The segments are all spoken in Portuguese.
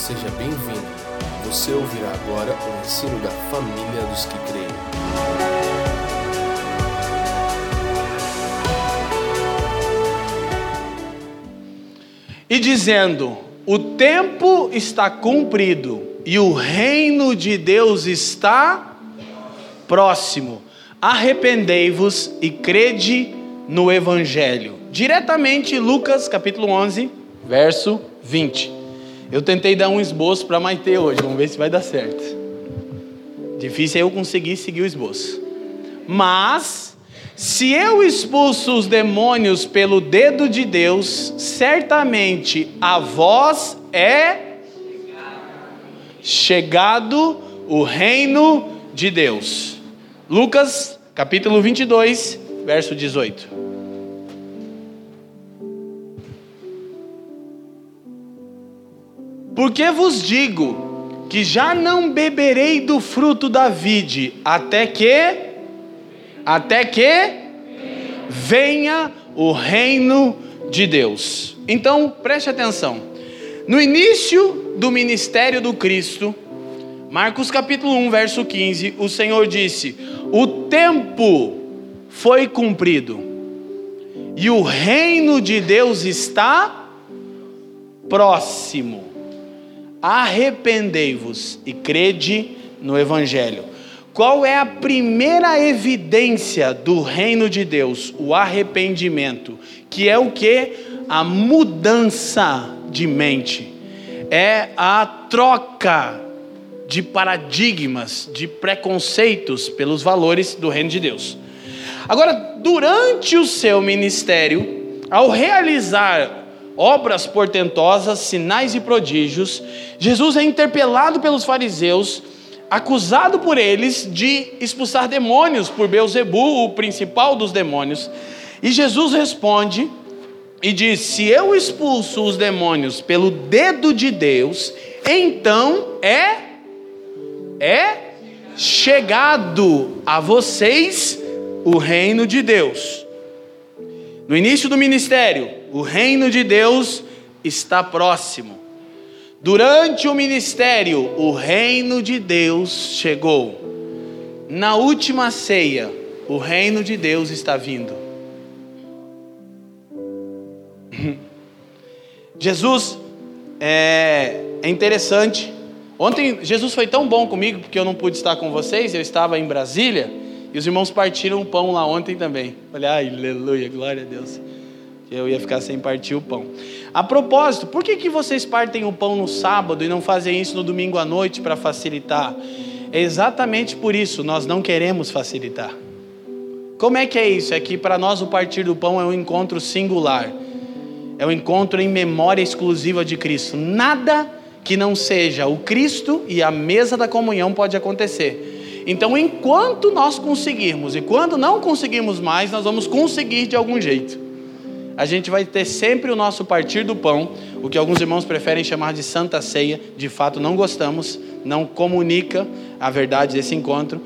seja bem-vindo. Você ouvirá agora o ensino da família dos que creem. E dizendo: O tempo está cumprido e o reino de Deus está próximo. Arrependei-vos e crede no Evangelho. Diretamente Lucas capítulo 11, verso 20. Eu tentei dar um esboço para Maite hoje, vamos ver se vai dar certo. Difícil é eu conseguir seguir o esboço. Mas, se eu expulso os demônios pelo dedo de Deus, certamente a vós é chegado o reino de Deus. Lucas, capítulo 22, verso 18. Porque vos digo que já não beberei do fruto da vide até que até que venha o reino de Deus. Então, preste atenção. No início do ministério do Cristo, Marcos capítulo 1, verso 15, o Senhor disse: "O tempo foi cumprido e o reino de Deus está próximo. Arrependei-vos e crede no evangelho." Qual é a primeira evidência do reino de Deus? O arrependimento, que é o que? A mudança de mente, é a troca de paradigmas, de preconceitos pelos valores do reino de Deus. Agora, durante o seu ministério, ao realizar obras portentosas, sinais e prodígios, Jesus é interpelado pelos fariseus acusado por eles de expulsar demônios por Beuzebu, o principal dos demônios. E Jesus responde e diz: Se eu expulso os demônios pelo dedo de Deus, então é é chegado a vocês o reino de Deus. No início do ministério, o reino de Deus está próximo. Durante o ministério, o reino de Deus chegou. Na última ceia, o reino de Deus está vindo. Jesus é, é, interessante. Ontem Jesus foi tão bom comigo porque eu não pude estar com vocês. Eu estava em Brasília e os irmãos partiram o pão lá ontem também. Olha, aleluia, glória a Deus. Eu ia ficar sem partir o pão. A propósito, por que, que vocês partem o pão no sábado e não fazem isso no domingo à noite para facilitar? É exatamente por isso, nós não queremos facilitar. Como é que é isso? É que para nós o partir do pão é um encontro singular, é um encontro em memória exclusiva de Cristo. Nada que não seja o Cristo e a mesa da comunhão pode acontecer. Então, enquanto nós conseguirmos e quando não conseguirmos mais, nós vamos conseguir de algum jeito a gente vai ter sempre o nosso partir do pão, o que alguns irmãos preferem chamar de santa ceia, de fato não gostamos, não comunica a verdade desse encontro.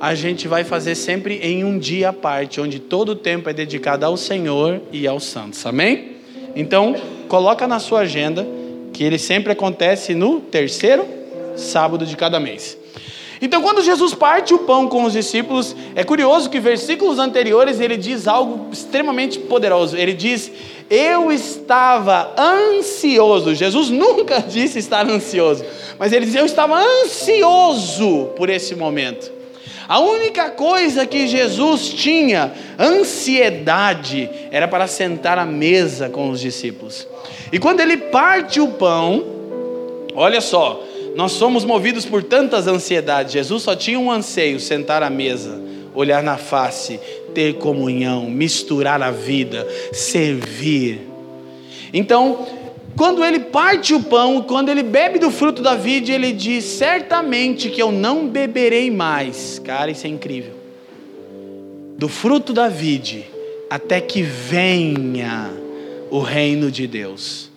A gente vai fazer sempre em um dia à parte, onde todo o tempo é dedicado ao Senhor e aos santos. Amém? Então, coloca na sua agenda que ele sempre acontece no terceiro sábado de cada mês. Então, quando Jesus parte o pão com os discípulos, é curioso que versículos anteriores ele diz algo extremamente poderoso. Ele diz: Eu estava ansioso. Jesus nunca disse estar ansioso, mas ele diz: Eu estava ansioso por esse momento. A única coisa que Jesus tinha ansiedade era para sentar à mesa com os discípulos. E quando ele parte o pão, olha só, nós somos movidos por tantas ansiedades. Jesus só tinha um anseio: sentar à mesa, olhar na face, ter comunhão, misturar a vida, servir. Então, quando ele parte o pão, quando ele bebe do fruto da vide, ele diz: Certamente que eu não beberei mais. Cara, isso é incrível. Do fruto da vide, até que venha o reino de Deus.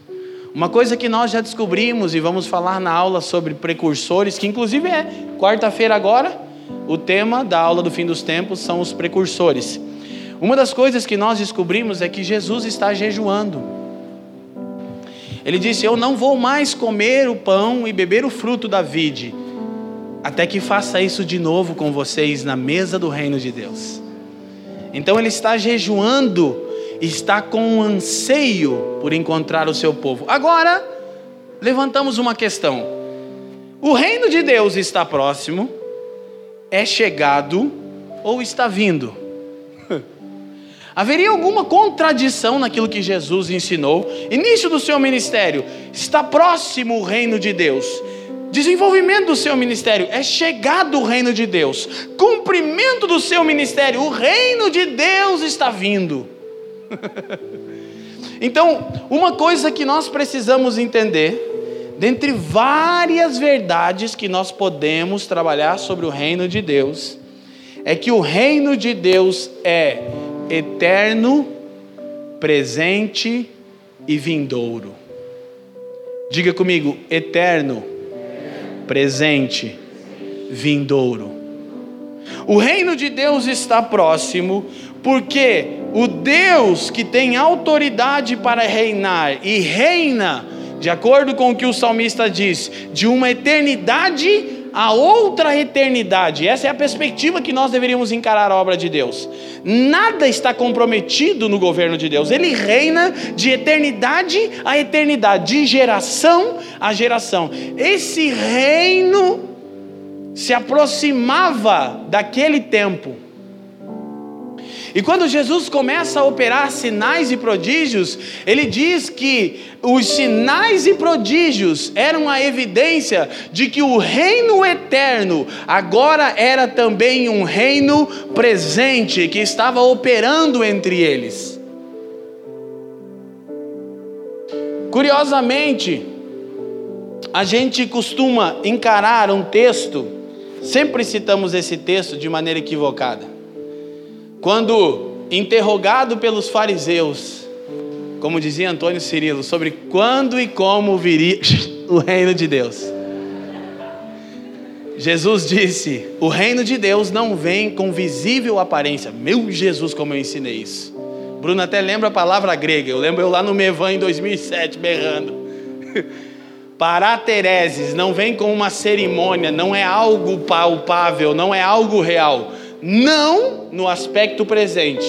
Uma coisa que nós já descobrimos e vamos falar na aula sobre precursores, que inclusive é quarta-feira agora, o tema da aula do fim dos tempos são os precursores. Uma das coisas que nós descobrimos é que Jesus está jejuando. Ele disse: Eu não vou mais comer o pão e beber o fruto da vide, até que faça isso de novo com vocês na mesa do reino de Deus. Então ele está jejuando, está com um anseio por encontrar o seu povo. Agora, levantamos uma questão: o reino de Deus está próximo, é chegado ou está vindo? Haveria alguma contradição naquilo que Jesus ensinou? Início do seu ministério, está próximo o reino de Deus. Desenvolvimento do seu ministério é chegado o reino de Deus. Cumprimento do seu ministério, o reino de Deus está vindo. então, uma coisa que nós precisamos entender, dentre várias verdades que nós podemos trabalhar sobre o reino de Deus, é que o reino de Deus é eterno, presente e vindouro. Diga comigo, eterno, presente, vindouro. O reino de Deus está próximo, porque Deus que tem autoridade para reinar e reina, de acordo com o que o salmista diz, de uma eternidade a outra eternidade. Essa é a perspectiva que nós deveríamos encarar a obra de Deus. Nada está comprometido no governo de Deus. Ele reina de eternidade a eternidade, de geração a geração. Esse reino se aproximava daquele tempo e quando Jesus começa a operar sinais e prodígios, ele diz que os sinais e prodígios eram a evidência de que o reino eterno agora era também um reino presente que estava operando entre eles. Curiosamente, a gente costuma encarar um texto, sempre citamos esse texto de maneira equivocada. Quando interrogado pelos fariseus, como dizia Antônio Cirilo, sobre quando e como viria o reino de Deus. Jesus disse: O reino de Deus não vem com visível aparência. Meu Jesus, como eu ensinei isso. Bruno até lembra a palavra grega. Eu lembro eu lá no Mevan em 2007 berrando. Paratereses não vem com uma cerimônia, não é algo palpável, não é algo real não no aspecto presente.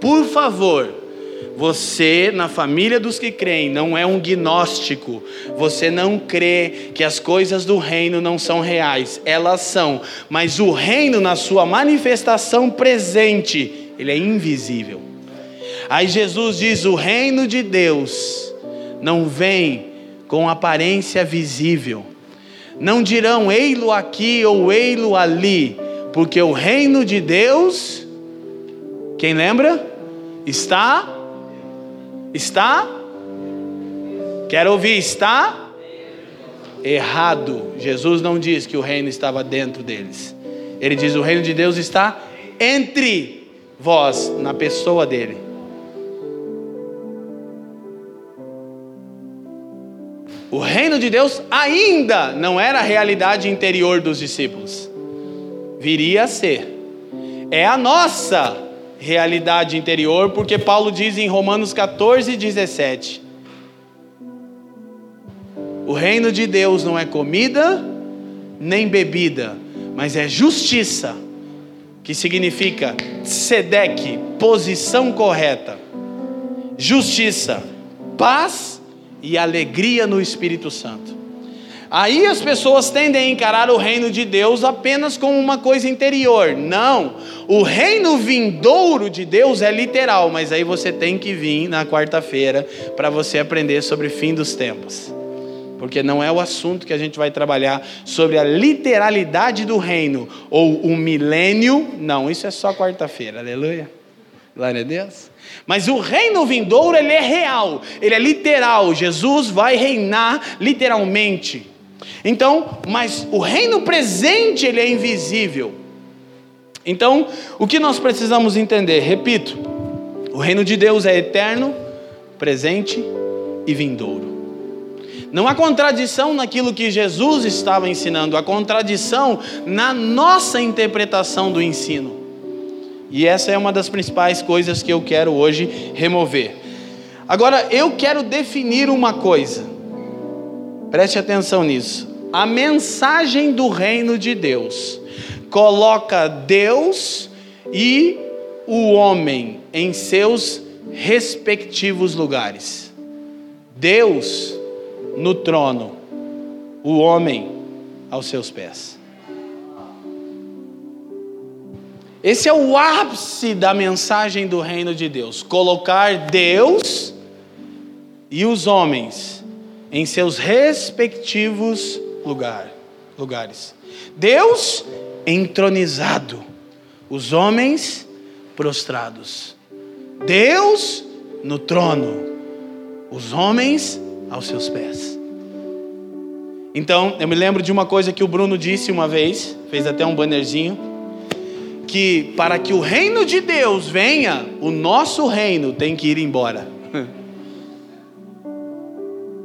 Por favor, você, na família dos que creem, não é um gnóstico. Você não crê que as coisas do reino não são reais. Elas são. Mas o reino, na sua manifestação presente, ele é invisível. Aí Jesus diz: o reino de Deus não vem com aparência visível. Não dirão ei-lo aqui ou ei-lo ali porque o reino de Deus, quem lembra? Está? Está? Quero ouvir, está? Errado. Jesus não diz que o reino estava dentro deles. Ele diz: o reino de Deus está entre vós, na pessoa dele. O reino de Deus ainda não era a realidade interior dos discípulos viria a ser. É a nossa realidade interior, porque Paulo diz em Romanos 14, 17: O reino de Deus não é comida nem bebida, mas é justiça, que significa tzedek, posição correta, justiça, paz e alegria no Espírito Santo. Aí as pessoas tendem a encarar o reino de Deus apenas como uma coisa interior. Não, o reino vindouro de Deus é literal, mas aí você tem que vir na quarta-feira para você aprender sobre fim dos tempos. Porque não é o assunto que a gente vai trabalhar sobre a literalidade do reino ou o milênio. Não, isso é só quarta-feira. Aleluia. Glória a Deus. Mas o reino vindouro ele é real, ele é literal. Jesus vai reinar literalmente. Então, mas o reino presente ele é invisível. Então, o que nós precisamos entender? Repito, o reino de Deus é eterno, presente e vindouro. Não há contradição naquilo que Jesus estava ensinando, há contradição na nossa interpretação do ensino. E essa é uma das principais coisas que eu quero hoje remover. Agora, eu quero definir uma coisa Preste atenção nisso. A mensagem do reino de Deus coloca Deus e o homem em seus respectivos lugares. Deus no trono, o homem aos seus pés. Esse é o ápice da mensagem do reino de Deus: colocar Deus e os homens em seus respectivos lugar, lugares. Deus entronizado, os homens prostrados. Deus no trono, os homens aos seus pés. Então, eu me lembro de uma coisa que o Bruno disse uma vez, fez até um bannerzinho, que para que o reino de Deus venha, o nosso reino tem que ir embora.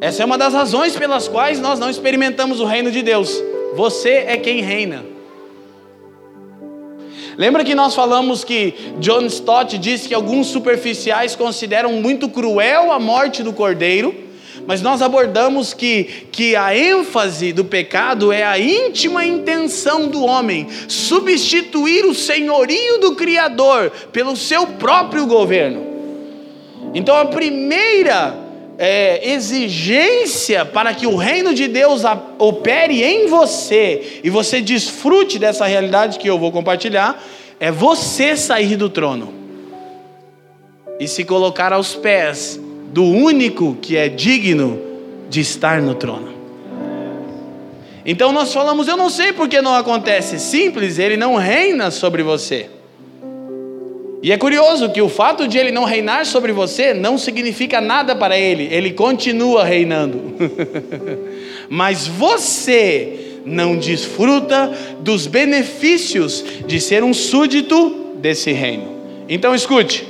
Essa é uma das razões pelas quais nós não experimentamos o reino de Deus. Você é quem reina. Lembra que nós falamos que John Stott disse que alguns superficiais consideram muito cruel a morte do cordeiro? mas nós abordamos que, que a ênfase do pecado é a íntima intenção do homem substituir o senhorio do Criador pelo seu próprio governo. Então, a primeira é, exigência para que o reino de Deus opere em você e você desfrute dessa realidade que eu vou compartilhar é você sair do trono e se colocar aos pés do único que é digno de estar no trono. Então nós falamos, eu não sei porque não acontece. Simples, ele não reina sobre você. E é curioso que o fato de ele não reinar sobre você não significa nada para ele, ele continua reinando. Mas você não desfruta dos benefícios de ser um súdito desse reino. Então escute.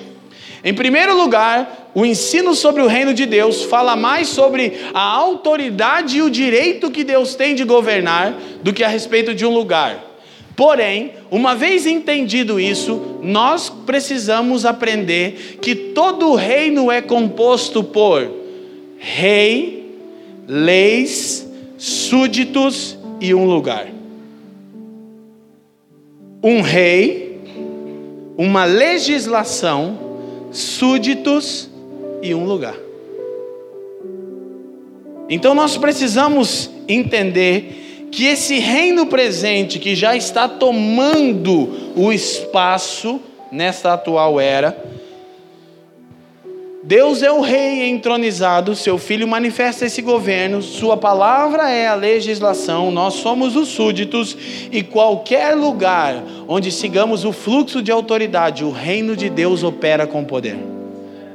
Em primeiro lugar, o ensino sobre o reino de Deus fala mais sobre a autoridade e o direito que Deus tem de governar do que a respeito de um lugar. Porém, uma vez entendido isso, nós precisamos aprender que todo reino é composto por rei, leis, súditos e um lugar. Um rei, uma legislação, súditos e um lugar. Então nós precisamos entender que esse reino presente que já está tomando o espaço nesta atual era, Deus é o rei entronizado, seu filho manifesta esse governo, sua palavra é a legislação, nós somos os súditos e qualquer lugar onde sigamos o fluxo de autoridade, o reino de Deus opera com poder.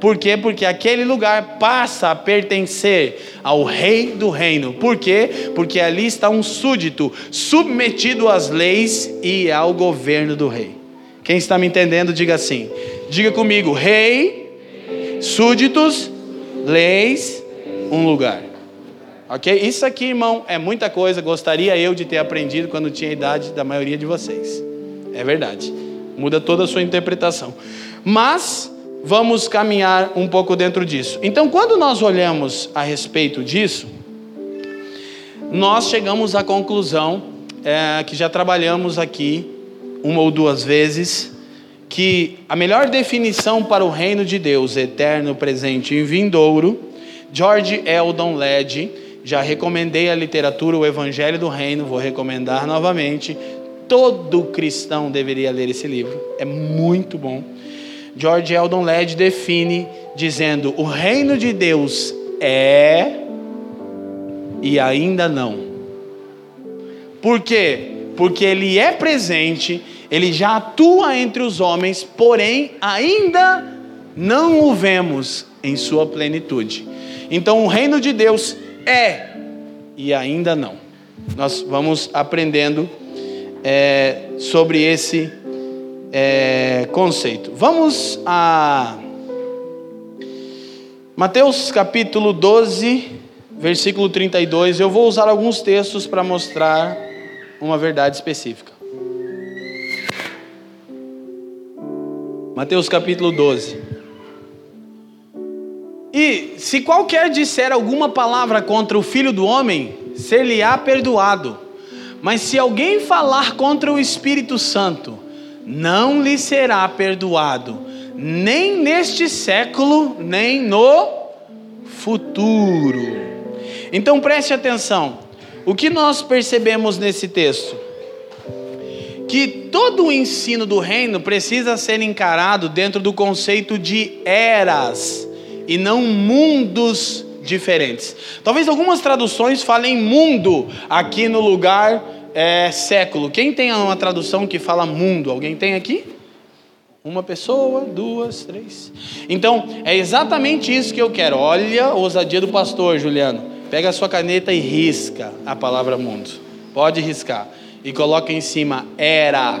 Por quê? Porque aquele lugar passa a pertencer ao rei do reino. Por quê? Porque ali está um súdito submetido às leis e ao governo do rei. Quem está me entendendo, diga assim. Diga comigo: rei, súditos, leis, um lugar. Ok? Isso aqui, irmão, é muita coisa. Gostaria eu de ter aprendido quando tinha a idade da maioria de vocês. É verdade. Muda toda a sua interpretação. Mas vamos caminhar um pouco dentro disso. Então, quando nós olhamos a respeito disso, nós chegamos à conclusão é, que já trabalhamos aqui uma ou duas vezes que a melhor definição para o reino de Deus, eterno, presente e vindouro, George Eldon Led, já recomendei a literatura O Evangelho do Reino, vou recomendar novamente. Todo cristão deveria ler esse livro, é muito bom. George Eldon Led define dizendo: o reino de Deus é e ainda não. Por quê? Porque ele é presente, ele já atua entre os homens, porém ainda não o vemos em sua plenitude. Então o reino de Deus é e ainda não. Nós vamos aprendendo é, sobre esse é, conceito. Vamos a Mateus capítulo 12, versículo 32. Eu vou usar alguns textos para mostrar uma verdade específica. Mateus capítulo 12. E se qualquer disser alguma palavra contra o filho do homem, ser-lhe-á perdoado. Mas se alguém falar contra o Espírito Santo, não lhe será perdoado, nem neste século, nem no futuro. Então preste atenção. O que nós percebemos nesse texto? Que todo o ensino do reino precisa ser encarado dentro do conceito de eras e não mundos diferentes. Talvez algumas traduções falem mundo aqui no lugar é, século. Quem tem uma tradução que fala mundo? Alguém tem aqui? Uma pessoa, duas, três. Então, é exatamente isso que eu quero. Olha a ousadia do pastor, Juliano. Pega a sua caneta e risca a palavra mundo. Pode riscar. E coloca em cima era.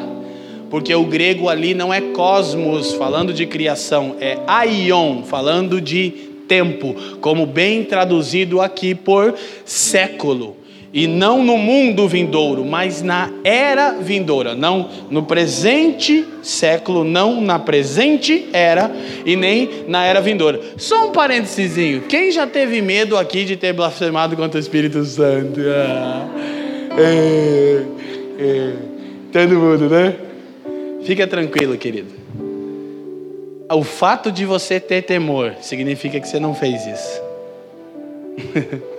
Porque o grego ali não é cosmos, falando de criação, é aion, falando de tempo, como bem traduzido aqui por século e não no mundo vindouro, mas na era vindoura, não no presente século, não na presente era e nem na era vindoura. Só um parênteses, quem já teve medo aqui de ter blasfemado contra o Espírito Santo? Ah, é, é, todo mundo, né? Fica tranquilo, querido. O fato de você ter temor significa que você não fez isso.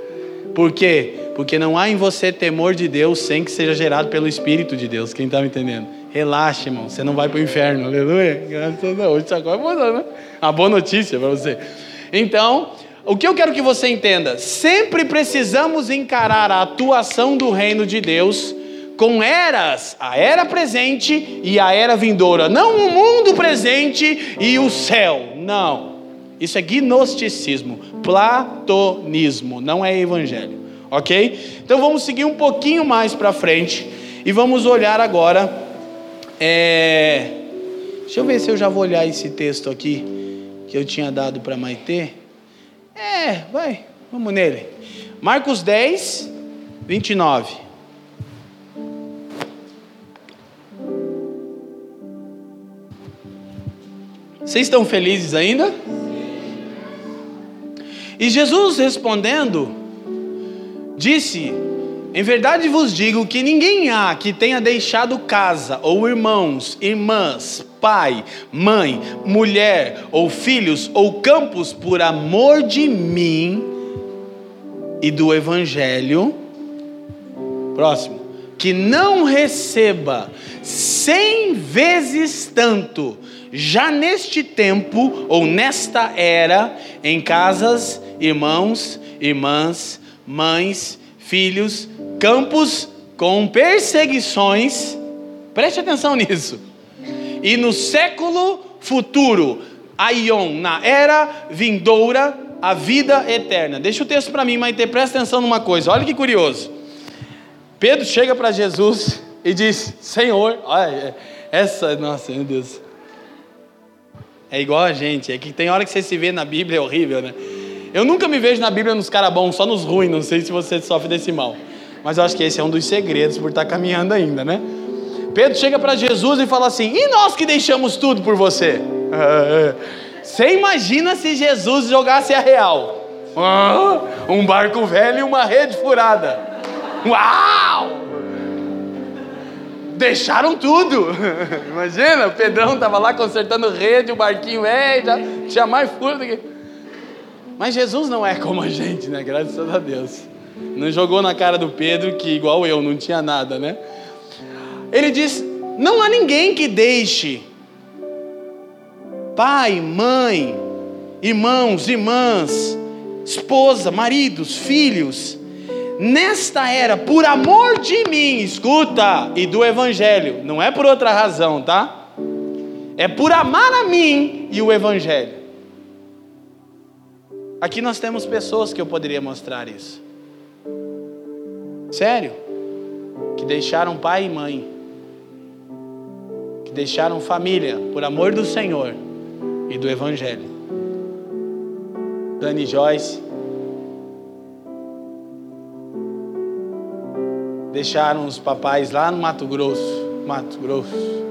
Por quê? Porque não há em você temor de Deus sem que seja gerado pelo Espírito de Deus. Quem está me entendendo? Relaxa, irmão. Você não vai para o inferno. Aleluia. Graças a Deus. Hoje agora mudou, né? Uma boa notícia para você. Então, o que eu quero que você entenda? Sempre precisamos encarar a atuação do reino de Deus com eras, a era presente e a era vindoura. Não o mundo presente e o céu. Não. Isso é gnosticismo, platonismo, não é evangelho ok? Então vamos seguir um pouquinho mais para frente e vamos olhar agora. É... Deixa eu ver se eu já vou olhar esse texto aqui que eu tinha dado para Maitê. É, vai, vamos nele. Marcos 10, 29. Vocês estão felizes ainda? E Jesus respondendo, Disse: Em verdade vos digo que ninguém há que tenha deixado casa, ou irmãos, irmãs, pai, mãe, mulher, ou filhos, ou campos, por amor de mim e do Evangelho. Próximo. Que não receba cem vezes tanto, já neste tempo ou nesta era, em casas, irmãos, irmãs, mães, filhos, campos com perseguições. Preste atenção nisso. E no século futuro, Aion, na era vindoura, a vida eterna. Deixa o texto para mim, mas presta atenção numa coisa. Olha que curioso. Pedro chega para Jesus e diz: Senhor, olha, essa, nossa, meu Deus. É igual a gente, é que tem hora que você se vê na Bíblia, é horrível, né? Eu nunca me vejo na Bíblia nos caras bons, só nos ruins. Não sei se você sofre desse mal. Mas eu acho que esse é um dos segredos por estar caminhando ainda, né? Pedro chega para Jesus e fala assim: E nós que deixamos tudo por você? Você imagina se Jesus jogasse a real? um barco velho e uma rede furada. Uau! Deixaram tudo. Imagina, o Pedrão estava lá consertando rede, o barquinho velho, já tinha mais furo do que. Mas Jesus não é como a gente, né? Graças a Deus. Não jogou na cara do Pedro que, igual eu, não tinha nada, né? Ele diz: não há ninguém que deixe pai, mãe, irmãos, irmãs, esposa, maridos, filhos, nesta era, por amor de mim, escuta, e do Evangelho, não é por outra razão, tá? É por amar a mim e o Evangelho. Aqui nós temos pessoas que eu poderia mostrar isso. Sério. Que deixaram pai e mãe. Que deixaram família por amor do Senhor e do Evangelho. Dani Joyce. Deixaram os papais lá no Mato Grosso. Mato Grosso.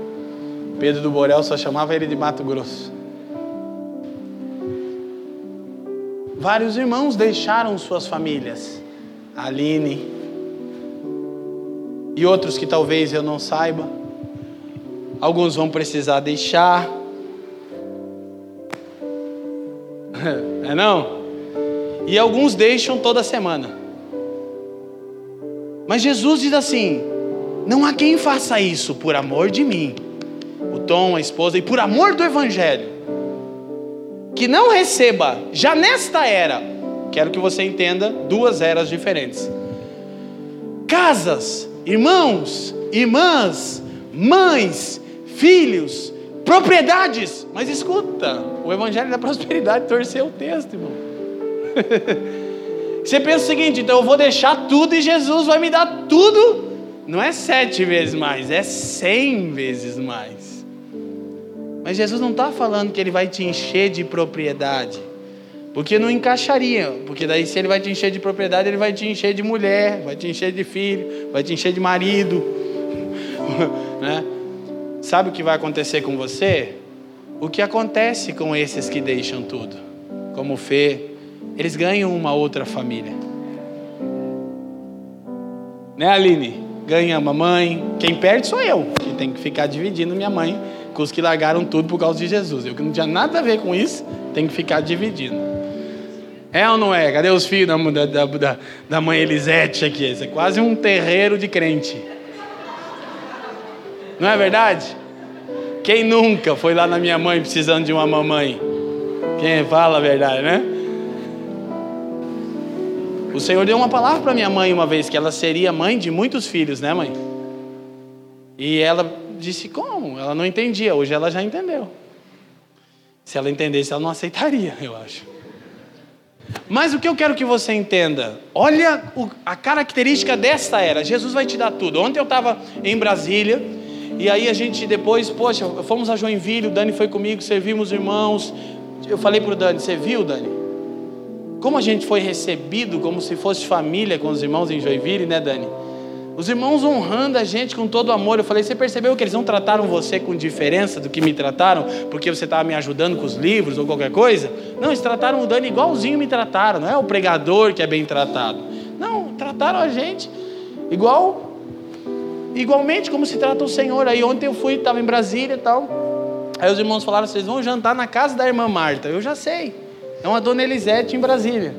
Pedro do Borel só chamava ele de Mato Grosso. vários irmãos deixaram suas famílias. Aline e outros que talvez eu não saiba. Alguns vão precisar deixar. É não? E alguns deixam toda semana. Mas Jesus diz assim: não há quem faça isso por amor de mim, o Tom, a esposa, e por amor do Evangelho, que não receba, já nesta era, quero que você entenda duas eras diferentes: casas, irmãos, irmãs, mães, filhos, propriedades. Mas escuta, o Evangelho da prosperidade torceu o texto, irmão. Você pensa o seguinte: então eu vou deixar tudo e Jesus vai me dar tudo não é sete vezes mais, é cem vezes mais. Mas Jesus não está falando que ele vai te encher de propriedade, porque não encaixaria, porque daí se ele vai te encher de propriedade, ele vai te encher de mulher, vai te encher de filho, vai te encher de marido, né? Sabe o que vai acontecer com você? O que acontece com esses que deixam tudo, como Fê, eles ganham uma outra família. Né, Aline? ganha a mamãe. Quem perde sou eu, que tem que ficar dividindo minha mãe com os que largaram tudo por causa de Jesus. Eu que não tinha nada a ver com isso, tem que ficar dividindo. É ou não é? Cadê os filhos da, da, da, da mãe Elisete aqui? Isso é quase um terreiro de crente. Não é verdade? Quem nunca foi lá na minha mãe precisando de uma mamãe? Quem fala a verdade, né? O Senhor deu uma palavra para minha mãe uma vez que ela seria mãe de muitos filhos, né, mãe? E ela disse como? Ela não entendia. Hoje ela já entendeu. Se ela entendesse, ela não aceitaria, eu acho. Mas o que eu quero que você entenda, olha a característica desta era. Jesus vai te dar tudo. Ontem eu estava em Brasília e aí a gente depois, poxa, fomos a Joinville, o Dani foi comigo, servimos irmãos. Eu falei para o Dani, você viu, Dani? Como a gente foi recebido como se fosse família com os irmãos em Joinville, né, Dani? Os irmãos honrando a gente com todo amor. Eu falei, você percebeu que eles não trataram você com diferença do que me trataram, porque você estava me ajudando com os livros ou qualquer coisa? Não, eles trataram o Dani igualzinho me trataram. Não é o pregador que é bem tratado. Não, trataram a gente igual, igualmente como se trata o Senhor. Aí ontem eu fui, estava em Brasília e tal. Aí os irmãos falaram, vocês vão jantar na casa da irmã Marta. Eu já sei. É uma dona Elisete em Brasília.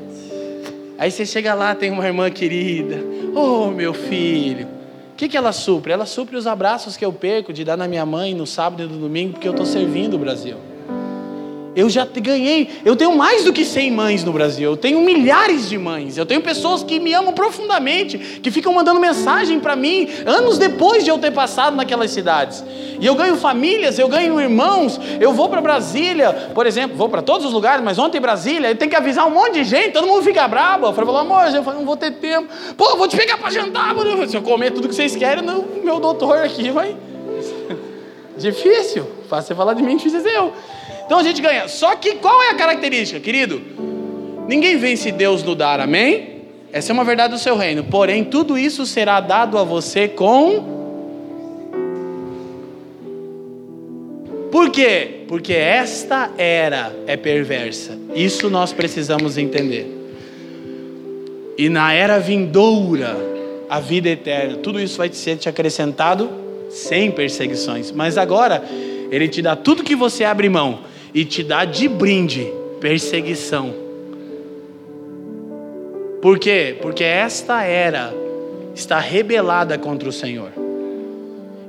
Aí você chega lá, tem uma irmã querida. Oh, meu filho. O que, que ela supre? Ela supre os abraços que eu perco de dar na minha mãe no sábado e no domingo, porque eu estou servindo o Brasil. Eu já ganhei, eu tenho mais do que 100 mães no Brasil, eu tenho milhares de mães, eu tenho pessoas que me amam profundamente, que ficam mandando mensagem para mim, anos depois de eu ter passado naquelas cidades. E eu ganho famílias, eu ganho irmãos, eu vou para Brasília, por exemplo, vou para todos os lugares, mas ontem em Brasília, eu tenho que avisar um monte de gente, todo mundo fica bravo. Eu falei, amor, eu não vou ter tempo. Pô, vou te pegar para jantar, mano. se eu comer tudo que vocês querem, meu doutor aqui vai. Difícil, fácil você falar de mim, difícil ser eu. Então a gente ganha. Só que qual é a característica, querido? Ninguém vence Deus no dar, amém? Essa é uma verdade do seu reino. Porém, tudo isso será dado a você com. Por quê? Porque esta era é perversa. Isso nós precisamos entender. E na era vindoura, a vida eterna, tudo isso vai ser te acrescentado sem perseguições. Mas agora, Ele te dá tudo que você abre mão e te dá de brinde perseguição. Por quê? Porque esta era está rebelada contra o Senhor.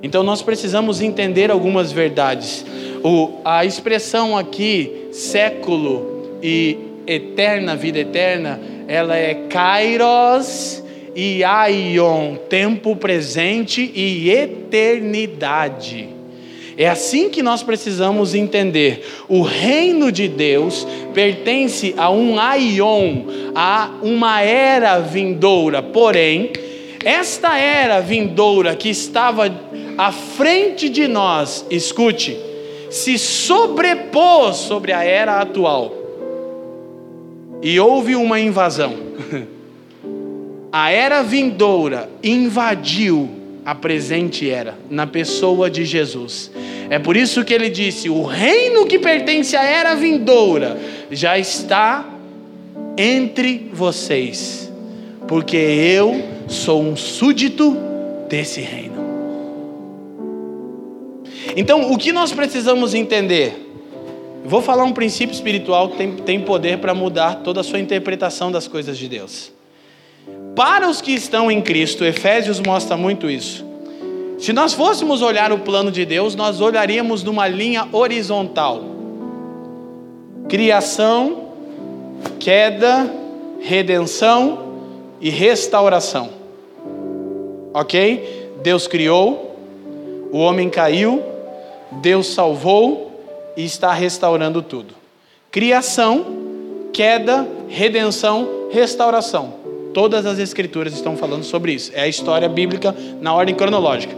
Então nós precisamos entender algumas verdades. O, a expressão aqui, século e eterna, vida eterna, ela é kairos e aion, tempo presente e eternidade. É assim que nós precisamos entender. O reino de Deus pertence a um aion, a uma era vindoura. Porém, esta era vindoura que estava à frente de nós, escute, se sobrepôs sobre a era atual. E houve uma invasão. A era vindoura invadiu a presente era, na pessoa de Jesus. É por isso que ele disse: o reino que pertence à era vindoura já está entre vocês, porque eu sou um súdito desse reino. Então, o que nós precisamos entender? Vou falar um princípio espiritual que tem, tem poder para mudar toda a sua interpretação das coisas de Deus. Para os que estão em Cristo, Efésios mostra muito isso. Se nós fôssemos olhar o plano de Deus, nós olharíamos numa linha horizontal: criação, queda, redenção e restauração. Ok? Deus criou, o homem caiu, Deus salvou e está restaurando tudo. Criação, queda, redenção, restauração. Todas as escrituras estão falando sobre isso. É a história bíblica na ordem cronológica.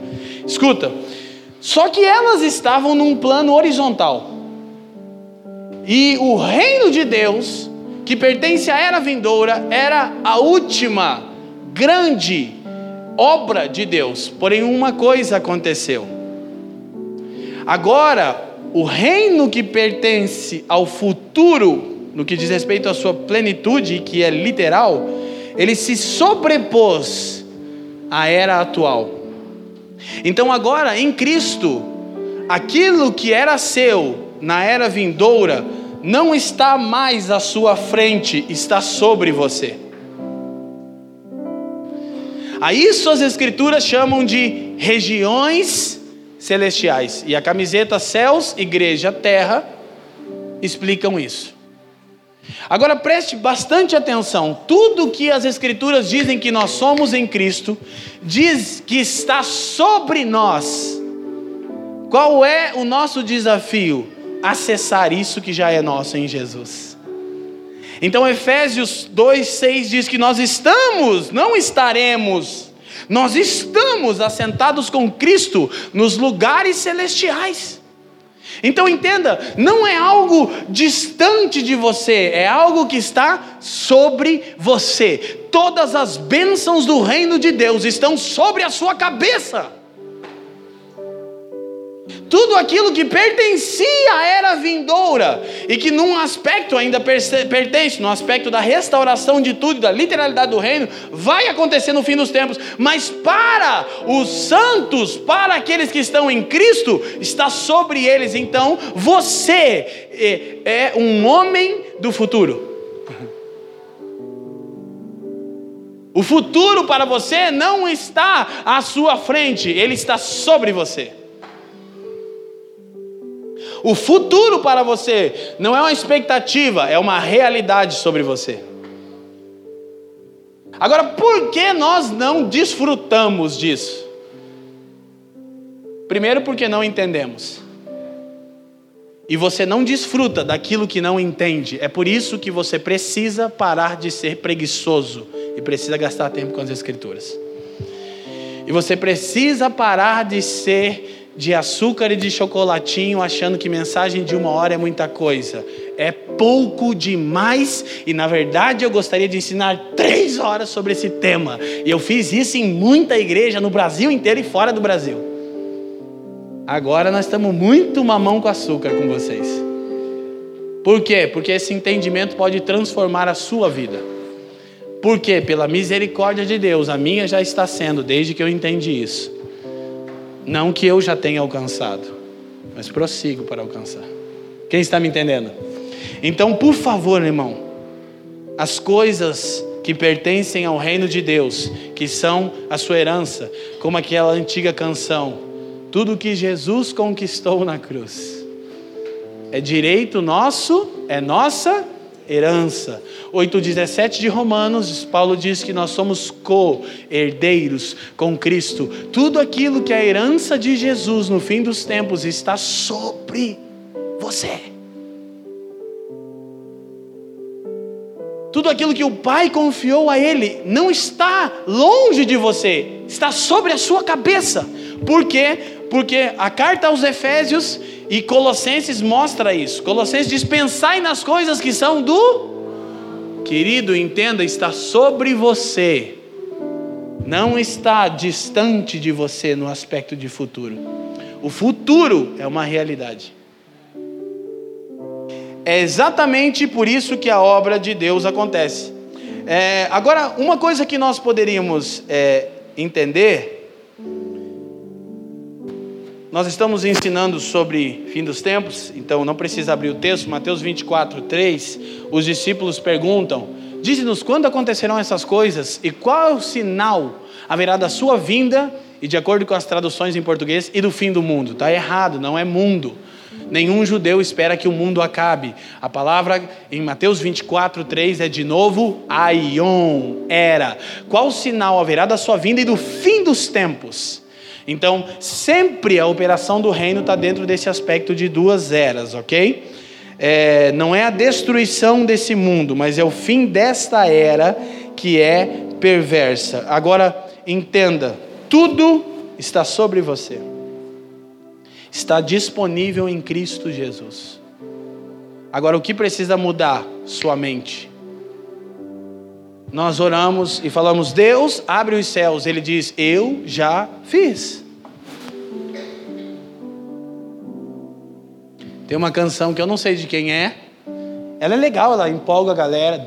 Escuta, só que elas estavam num plano horizontal. E o reino de Deus, que pertence à era vindoura, era a última grande obra de Deus. Porém, uma coisa aconteceu. Agora, o reino que pertence ao futuro, no que diz respeito à sua plenitude, que é literal, ele se sobrepôs à era atual. Então, agora, em Cristo, aquilo que era seu na era vindoura, não está mais à sua frente, está sobre você. A isso as Escrituras chamam de regiões celestiais. E a camiseta Céus, Igreja, Terra explicam isso. Agora preste bastante atenção: tudo que as Escrituras dizem que nós somos em Cristo, diz que está sobre nós. Qual é o nosso desafio? Acessar isso que já é nosso em Jesus. Então, Efésios 2,6 diz que nós estamos, não estaremos, nós estamos assentados com Cristo nos lugares celestiais. Então entenda, não é algo distante de você, é algo que está sobre você. Todas as bênçãos do reino de Deus estão sobre a sua cabeça. Tudo aquilo que pertencia à era vindoura e que num aspecto ainda pertence, no aspecto da restauração de tudo, da literalidade do reino, vai acontecer no fim dos tempos, mas para os santos, para aqueles que estão em Cristo, está sobre eles. Então, você é, é um homem do futuro. O futuro para você não está à sua frente, ele está sobre você. O futuro para você não é uma expectativa, é uma realidade sobre você. Agora, por que nós não desfrutamos disso? Primeiro, porque não entendemos. E você não desfruta daquilo que não entende. É por isso que você precisa parar de ser preguiçoso e precisa gastar tempo com as Escrituras. E você precisa parar de ser de açúcar e de chocolatinho, achando que mensagem de uma hora é muita coisa. É pouco demais e, na verdade, eu gostaria de ensinar três horas sobre esse tema. E eu fiz isso em muita igreja no Brasil inteiro e fora do Brasil. Agora nós estamos muito mamão com açúcar com vocês. Por quê? Porque esse entendimento pode transformar a sua vida. Por quê? Pela misericórdia de Deus, a minha já está sendo, desde que eu entendi isso. Não que eu já tenha alcançado, mas prossigo para alcançar. Quem está me entendendo? Então, por favor, irmão, as coisas que pertencem ao reino de Deus, que são a sua herança, como aquela antiga canção, tudo que Jesus conquistou na cruz, é direito nosso, é nossa herança. 8,17 de Romanos, Paulo diz que nós somos co-herdeiros com Cristo. Tudo aquilo que é a herança de Jesus no fim dos tempos está sobre você. Tudo aquilo que o Pai confiou a Ele não está longe de você, está sobre a sua cabeça. Por quê? Porque a carta aos Efésios e Colossenses mostra isso. Colossenses diz: pensai nas coisas que são do. Querido, entenda, está sobre você, não está distante de você no aspecto de futuro. O futuro é uma realidade. É exatamente por isso que a obra de Deus acontece. É, agora, uma coisa que nós poderíamos é, entender nós estamos ensinando sobre fim dos tempos, então não precisa abrir o texto, Mateus 24, 3. Os discípulos perguntam: Dize-nos quando acontecerão essas coisas e qual sinal haverá da sua vinda e de acordo com as traduções em português e do fim do mundo. Está errado, não é mundo. Nenhum judeu espera que o mundo acabe. A palavra em Mateus 24, 3 é de novo aion, era. Qual sinal haverá da sua vinda e do fim dos tempos? Então, sempre a operação do reino está dentro desse aspecto de duas eras, ok? É, não é a destruição desse mundo, mas é o fim desta era que é perversa. Agora, entenda: tudo está sobre você, está disponível em Cristo Jesus. Agora, o que precisa mudar? Sua mente. Nós oramos e falamos, Deus abre os céus. Ele diz, Eu já fiz. Tem uma canção que eu não sei de quem é. Ela é legal, ela empolga a galera.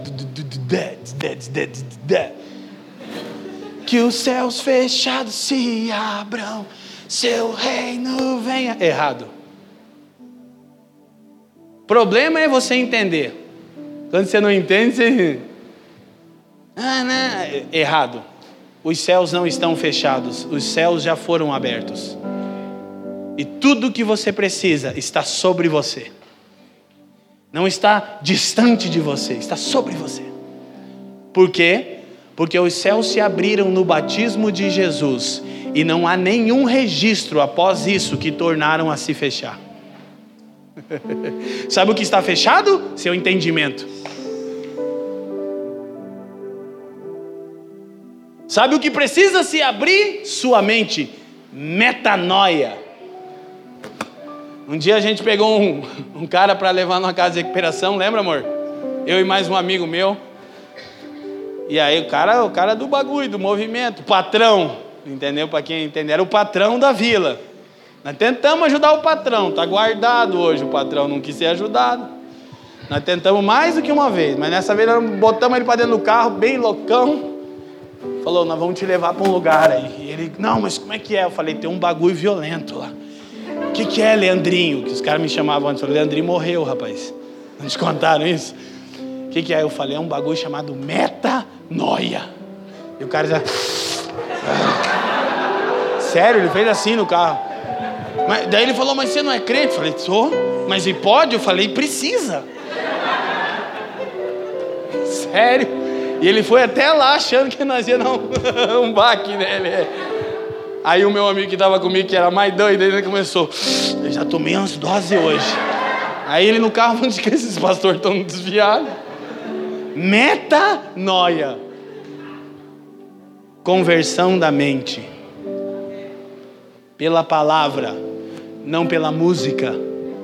Que os céus fechados se abram, seu reino venha. Errado. Problema é você entender. Quando você não entende, você. Ah, não. Errado. Os céus não estão fechados, os céus já foram abertos. E tudo que você precisa está sobre você. Não está distante de você, está sobre você. Por quê? Porque os céus se abriram no batismo de Jesus e não há nenhum registro após isso que tornaram a se fechar. Sabe o que está fechado? Seu entendimento. Sabe o que precisa se abrir? Sua mente. Metanoia. Um dia a gente pegou um, um cara para levar numa casa de recuperação, lembra, amor? Eu e mais um amigo meu. E aí o cara, o cara do bagulho, do movimento, patrão, entendeu? Para quem entender, era o patrão da vila. Nós tentamos ajudar o patrão, tá guardado hoje o patrão, não quis ser ajudado. Nós tentamos mais do que uma vez, mas nessa vez nós botamos ele para dentro do carro, bem loucão. Falou, nós vamos te levar para um lugar aí. E ele, não, mas como é que é? Eu falei, tem um bagulho violento lá. O que, que é, Leandrinho? Que os caras me chamavam antes. Eu falei, Leandrinho morreu, rapaz. Não te contaram isso? O que, que é? Eu falei, é um bagulho chamado metanoia. E o cara já. Sério, ele fez assim no carro. Mas, daí ele falou, mas você não é crente? Eu falei, sou. Mas e pode? Eu falei, precisa. Sério. E ele foi até lá achando que nós ia dar um, um baque nele. Aí o meu amigo que estava comigo, que era mais doido, ele começou, eu já tomei umas doses hoje. Aí ele no carro, onde que esses pastores estão desviados? Metanoia. Conversão da mente. Pela palavra, não pela música.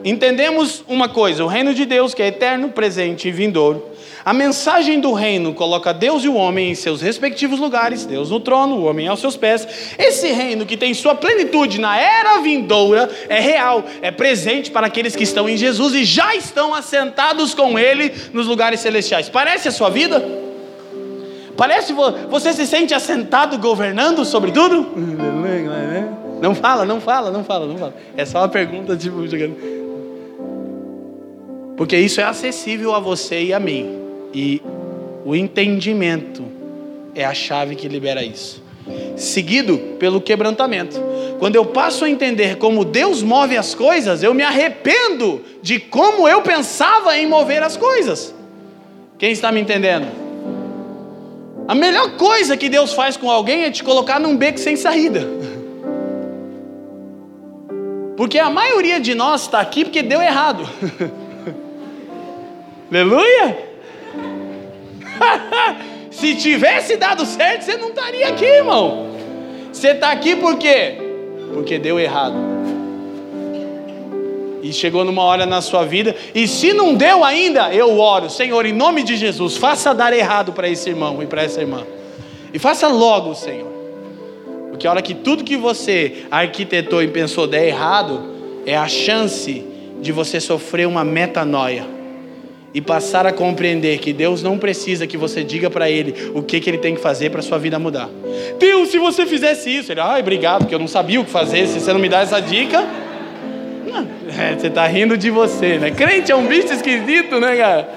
Entendemos uma coisa: o reino de Deus, que é eterno, presente e vindouro, a mensagem do reino coloca Deus e o homem em seus respectivos lugares, Deus no trono, o homem aos seus pés. Esse reino que tem sua plenitude na era vindoura é real, é presente para aqueles que estão em Jesus e já estão assentados com Ele nos lugares celestiais. Parece a sua vida? Parece você se sente assentado governando sobre tudo? Não fala, não fala, não fala, não fala. É só uma pergunta tipo porque isso é acessível a você e a mim. E o entendimento é a chave que libera isso. Seguido pelo quebrantamento. Quando eu passo a entender como Deus move as coisas, eu me arrependo de como eu pensava em mover as coisas. Quem está me entendendo? A melhor coisa que Deus faz com alguém é te colocar num beco sem saída. Porque a maioria de nós está aqui porque deu errado. Aleluia! Se tivesse dado certo, você não estaria aqui, irmão. Você está aqui por quê? Porque deu errado. E chegou numa hora na sua vida, e se não deu ainda, eu oro, Senhor, em nome de Jesus, faça dar errado para esse irmão e para essa irmã. E faça logo, Senhor. Porque a hora que tudo que você arquitetou e pensou der errado, é a chance de você sofrer uma metanoia e passar a compreender que Deus não precisa que você diga para ele o que, que ele tem que fazer para sua vida mudar. Deus, se você fizesse isso, ele, ai, obrigado, porque eu não sabia o que fazer. Se você não me dá essa dica, é, você está rindo de você, né? Crente é um bicho esquisito, né, cara?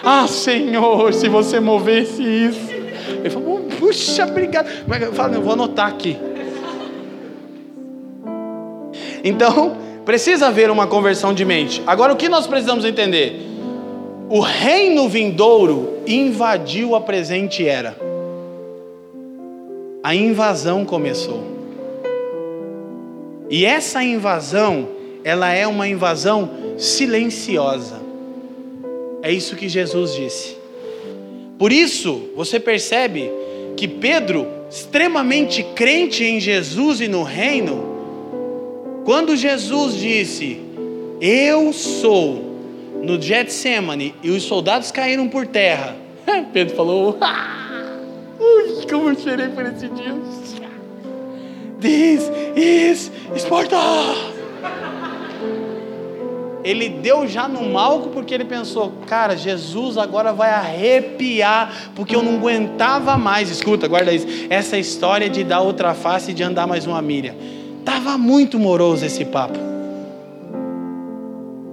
Ah, Senhor, se você movesse isso. Ele falou, puxa, obrigado. Eu falo, eu vou anotar aqui. Então, precisa haver uma conversão de mente. Agora, o que nós precisamos entender? O reino vindouro invadiu a presente era. A invasão começou. E essa invasão, ela é uma invasão silenciosa. É isso que Jesus disse. Por isso, você percebe que Pedro, extremamente crente em Jesus e no reino, quando Jesus disse: Eu sou, no Getsemane, e os soldados caíram por terra, Pedro falou: ah, Ui, como eu chorei por esse dia. This is Sparta! Ele deu já no malco porque ele pensou, cara, Jesus agora vai arrepiar, porque eu não aguentava mais. Escuta, guarda isso. Essa história de dar outra face e de andar mais uma milha. Estava muito moroso esse papo.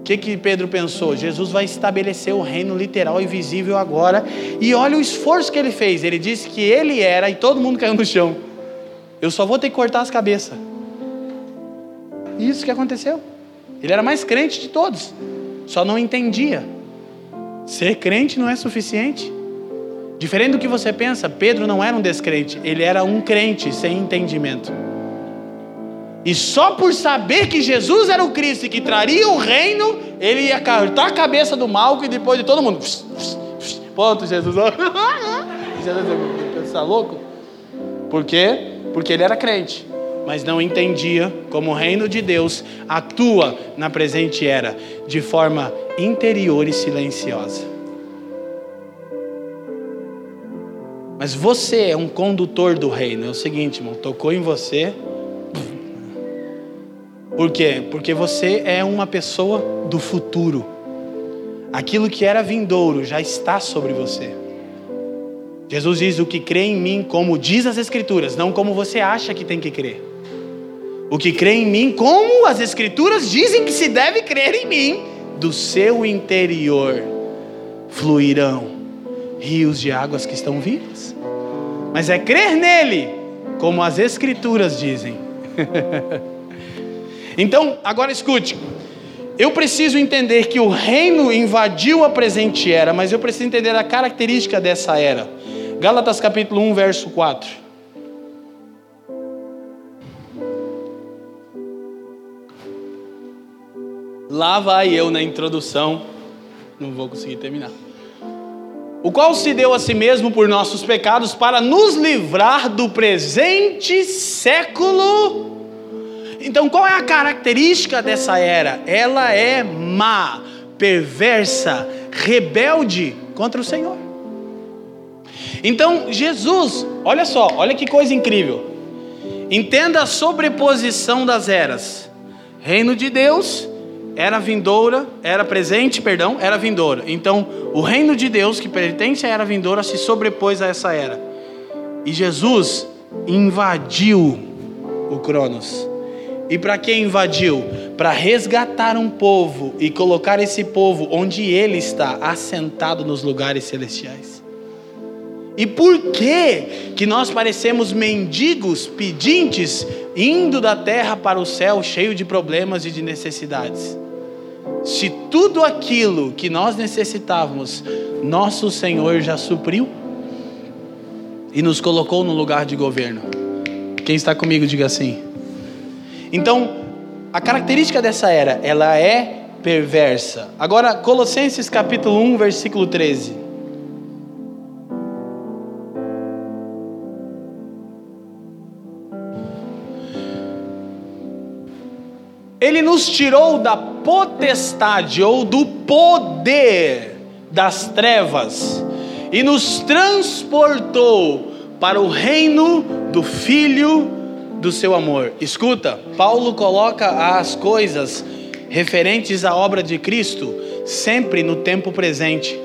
Que, que Pedro pensou? Jesus vai estabelecer o reino literal e visível agora. E olha o esforço que ele fez. Ele disse que ele era, e todo mundo caiu no chão. Eu só vou ter que cortar as cabeças. Isso que aconteceu. Ele era mais crente de todos, só não entendia. Ser crente não é suficiente. Diferente do que você pensa, Pedro não era um descrente, ele era um crente sem entendimento. E só por saber que Jesus era o Cristo e que traria o reino, ele ia cortar a cabeça do malco e depois de todo mundo. Ponto, Jesus. Você está louco? Por quê? Porque ele era crente, mas não entendia como o reino de Deus atua na presente era, de forma interior e silenciosa. Mas você é um condutor do reino. É o seguinte, irmão, tocou em você, por quê? Porque você é uma pessoa do futuro. Aquilo que era vindouro já está sobre você. Jesus diz: O que crê em mim, como diz as Escrituras, não como você acha que tem que crer. O que crê em mim, como as Escrituras dizem que se deve crer em mim, do seu interior fluirão rios de águas que estão vivas. Mas é crer nele, como as Escrituras dizem. Então, agora escute. Eu preciso entender que o reino invadiu a presente era, mas eu preciso entender a característica dessa era. Gálatas capítulo 1, verso 4. Lá vai eu na introdução, não vou conseguir terminar. O qual se deu a si mesmo por nossos pecados para nos livrar do presente século então, qual é a característica dessa era? Ela é má, perversa, rebelde contra o Senhor. Então, Jesus, olha só, olha que coisa incrível. Entenda a sobreposição das eras. Reino de Deus era vindoura, era presente, perdão, era vindoura. Então, o reino de Deus que pertence à era vindoura se sobrepôs a essa era. E Jesus invadiu o Cronos. E para que invadiu? Para resgatar um povo e colocar esse povo onde ele está, assentado nos lugares celestiais. E por que que nós parecemos mendigos, pedintes, indo da terra para o céu cheio de problemas e de necessidades? Se tudo aquilo que nós necessitávamos, nosso Senhor já supriu e nos colocou no lugar de governo. Quem está comigo, diga assim. Então, a característica dessa era, ela é perversa. Agora, Colossenses capítulo 1, versículo 13. Ele nos tirou da potestade ou do poder das trevas e nos transportou para o reino do Filho do seu amor. Escuta, Paulo coloca as coisas referentes à obra de Cristo sempre no tempo presente.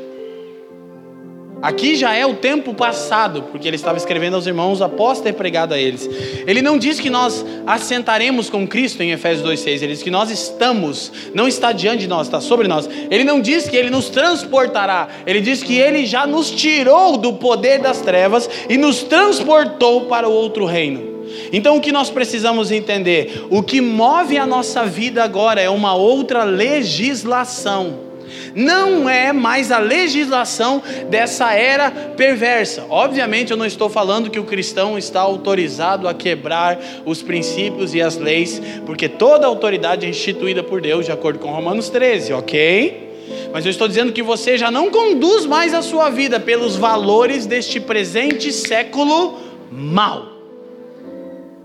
Aqui já é o tempo passado, porque ele estava escrevendo aos irmãos após ter pregado a eles. Ele não diz que nós assentaremos com Cristo em Efésios 2,6. Ele diz que nós estamos, não está diante de nós, está sobre nós. Ele não diz que ele nos transportará. Ele diz que ele já nos tirou do poder das trevas e nos transportou para o outro reino. Então o que nós precisamos entender? O que move a nossa vida agora é uma outra legislação não é mais a legislação dessa era perversa. Obviamente, eu não estou falando que o cristão está autorizado a quebrar os princípios e as leis, porque toda autoridade é instituída por Deus, de acordo com Romanos 13, ok? Mas eu estou dizendo que você já não conduz mais a sua vida pelos valores deste presente século mal.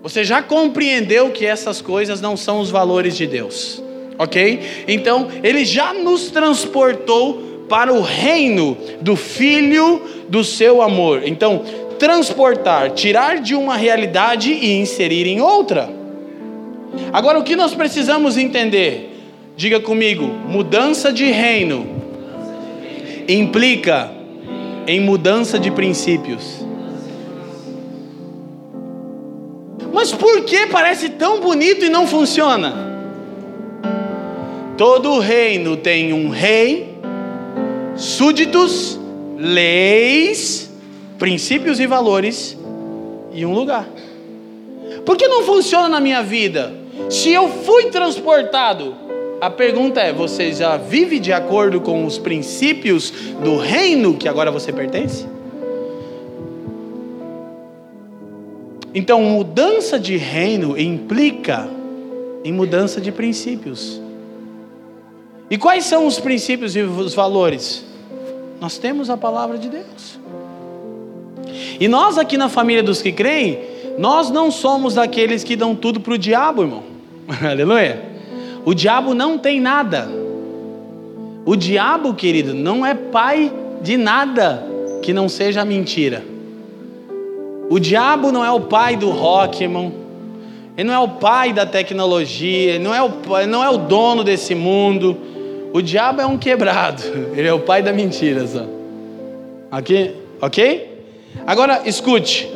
Você já compreendeu que essas coisas não são os valores de Deus ok? Então, ele já nos transportou para o reino do Filho do seu amor. Então, transportar, tirar de uma realidade e inserir em outra. Agora, o que nós precisamos entender? Diga comigo: mudança de reino implica em mudança de princípios. Mas por que parece tão bonito e não funciona? Todo reino tem um rei, súditos, leis, princípios e valores e um lugar. Por que não funciona na minha vida? Se eu fui transportado, a pergunta é: você já vive de acordo com os princípios do reino que agora você pertence? Então, mudança de reino implica em mudança de princípios. E quais são os princípios e os valores? Nós temos a palavra de Deus. E nós aqui na família dos que creem, nós não somos daqueles que dão tudo para o diabo, irmão. Aleluia. O diabo não tem nada. O diabo, querido, não é pai de nada que não seja mentira. O diabo não é o pai do rock, irmão. Ele não é o pai da tecnologia, ele não é o, não é o dono desse mundo. O diabo é um quebrado, ele é o pai da mentira só. Ok? Ok? Agora escute.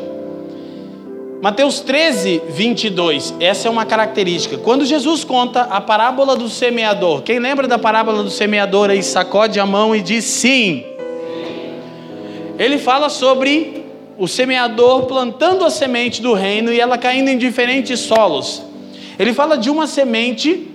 Mateus 13, 22. Essa é uma característica. Quando Jesus conta a parábola do semeador, quem lembra da parábola do semeador aí sacode a mão e diz sim. Ele fala sobre o semeador plantando a semente do reino e ela caindo em diferentes solos. Ele fala de uma semente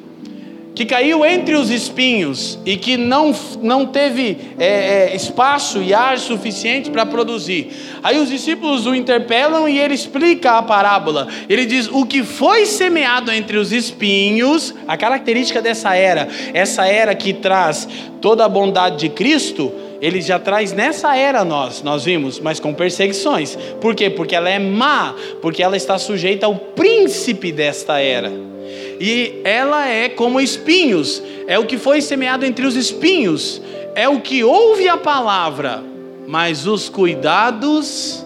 que caiu entre os espinhos e que não, não teve é, é, espaço e ar suficiente para produzir. Aí os discípulos o interpelam e ele explica a parábola. Ele diz: O que foi semeado entre os espinhos, a característica dessa era, essa era que traz toda a bondade de Cristo. Ele já traz nessa era nós, nós vimos, mas com perseguições. Por quê? Porque ela é má, porque ela está sujeita ao príncipe desta era e ela é como espinhos, é o que foi semeado entre os espinhos, é o que ouve a palavra, mas os cuidados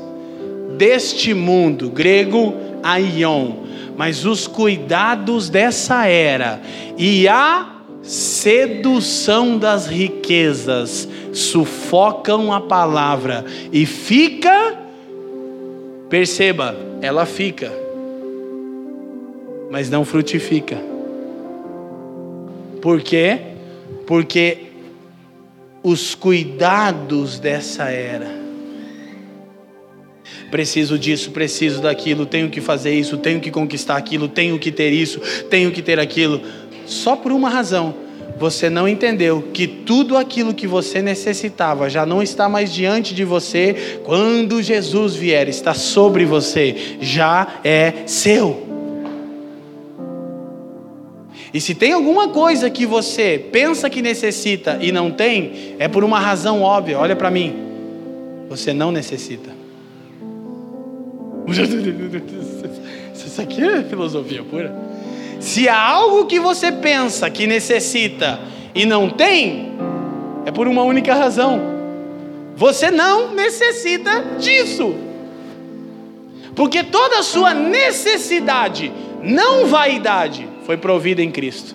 deste mundo, grego aion, mas os cuidados dessa era e a sedução das riquezas sufocam a palavra e fica, perceba, ela fica mas não frutifica. Por quê? Porque os cuidados dessa era. Preciso disso, preciso daquilo, tenho que fazer isso, tenho que conquistar aquilo, tenho que ter isso, tenho que ter aquilo. Só por uma razão: você não entendeu que tudo aquilo que você necessitava já não está mais diante de você quando Jesus vier, está sobre você, já é seu. E se tem alguma coisa que você pensa que necessita e não tem, é por uma razão óbvia. Olha para mim. Você não necessita. Isso aqui é filosofia pura. Se há algo que você pensa que necessita e não tem, é por uma única razão. Você não necessita disso. Porque toda a sua necessidade, não vaidade, foi provida em Cristo.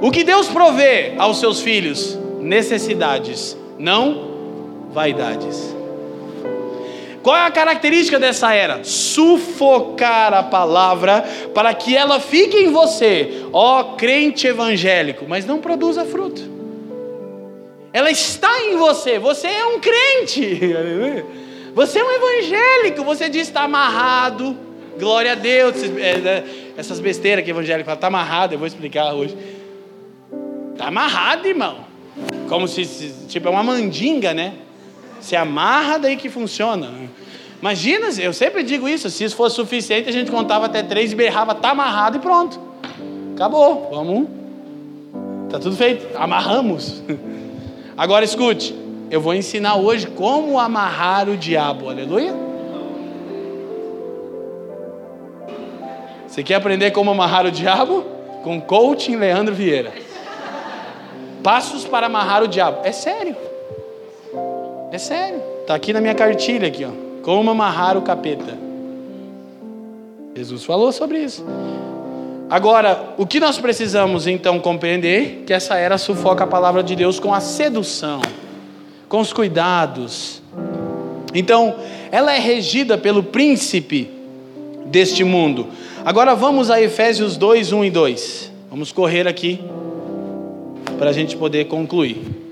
O que Deus provê aos seus filhos? Necessidades, não vaidades. Qual é a característica dessa era? Sufocar a palavra para que ela fique em você, ó crente evangélico, mas não produza fruto. Ela está em você, você é um crente, você é um evangélico, você diz está amarrado, glória a Deus. É, né, essas besteiras que evangélico fala, está amarrado, eu vou explicar hoje. Está amarrado, irmão. Como se, tipo, é uma mandinga, né? Se amarra, daí que funciona. Imagina, eu sempre digo isso, se isso fosse suficiente, a gente contava até três e berrava, tá amarrado e pronto. Acabou, vamos. Tá tudo feito, amarramos. Agora escute, eu vou ensinar hoje como amarrar o diabo, aleluia. Você quer aprender como amarrar o diabo? Com coaching Leandro Vieira. Passos para amarrar o diabo. É sério. É sério. Está aqui na minha cartilha aqui, ó. Como amarrar o capeta. Jesus falou sobre isso. Agora, o que nós precisamos então compreender? Que essa era sufoca a palavra de Deus com a sedução, com os cuidados. Então, ela é regida pelo príncipe deste mundo. Agora vamos a Efésios 2, 1 e 2. Vamos correr aqui para a gente poder concluir.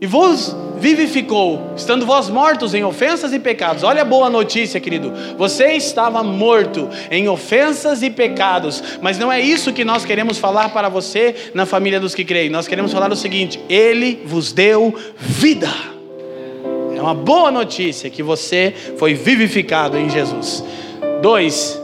E vos vivificou, estando vós mortos em ofensas e pecados. Olha a boa notícia, querido. Você estava morto em ofensas e pecados, mas não é isso que nós queremos falar para você na família dos que creem. Nós queremos falar o seguinte: Ele vos deu vida. É uma boa notícia que você foi vivificado em Jesus. Dois,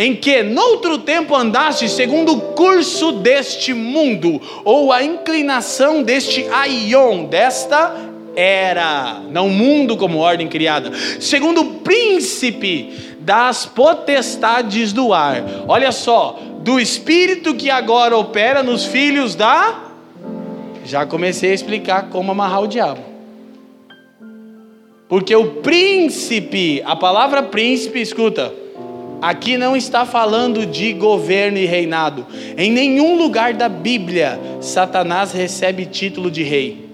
em que noutro tempo andaste segundo o curso deste mundo, ou a inclinação deste aion, desta era, não mundo como ordem criada, segundo o príncipe das potestades do ar. Olha só, do espírito que agora opera nos filhos da. Já comecei a explicar como amarrar o diabo. Porque o príncipe, a palavra príncipe, escuta, Aqui não está falando de governo e reinado. Em nenhum lugar da Bíblia Satanás recebe título de rei.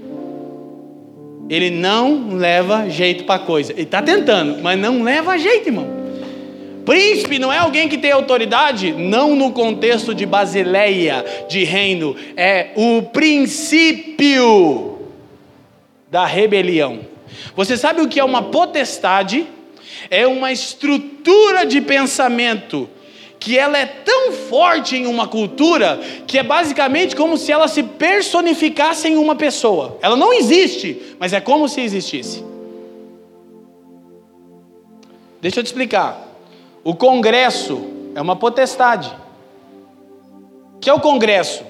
Ele não leva jeito para coisa. Ele está tentando, mas não leva jeito, irmão. Príncipe não é alguém que tem autoridade, não no contexto de basileia, de reino, é o princípio da rebelião. Você sabe o que é uma potestade? É uma estrutura de pensamento que ela é tão forte em uma cultura que é basicamente como se ela se personificasse em uma pessoa. Ela não existe, mas é como se existisse. Deixa eu te explicar. O Congresso é uma potestade. O que é o Congresso?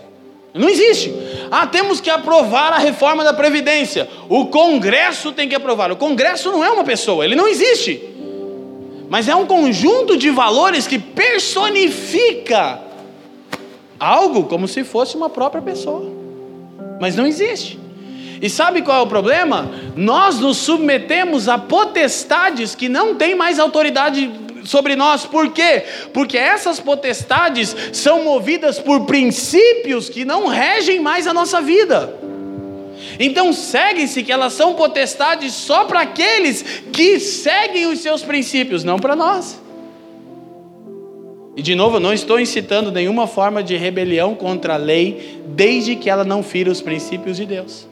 Não existe. Ah, temos que aprovar a reforma da Previdência. O Congresso tem que aprovar. O Congresso não é uma pessoa, ele não existe mas é um conjunto de valores que personifica algo como se fosse uma própria pessoa, mas não existe. E sabe qual é o problema? Nós nos submetemos a potestades que não têm mais autoridade sobre nós. Por quê? Porque essas potestades são movidas por princípios que não regem mais a nossa vida. Então segue-se que elas são potestades só para aqueles que seguem os seus princípios, não para nós. E de novo, eu não estou incitando nenhuma forma de rebelião contra a lei, desde que ela não fira os princípios de Deus.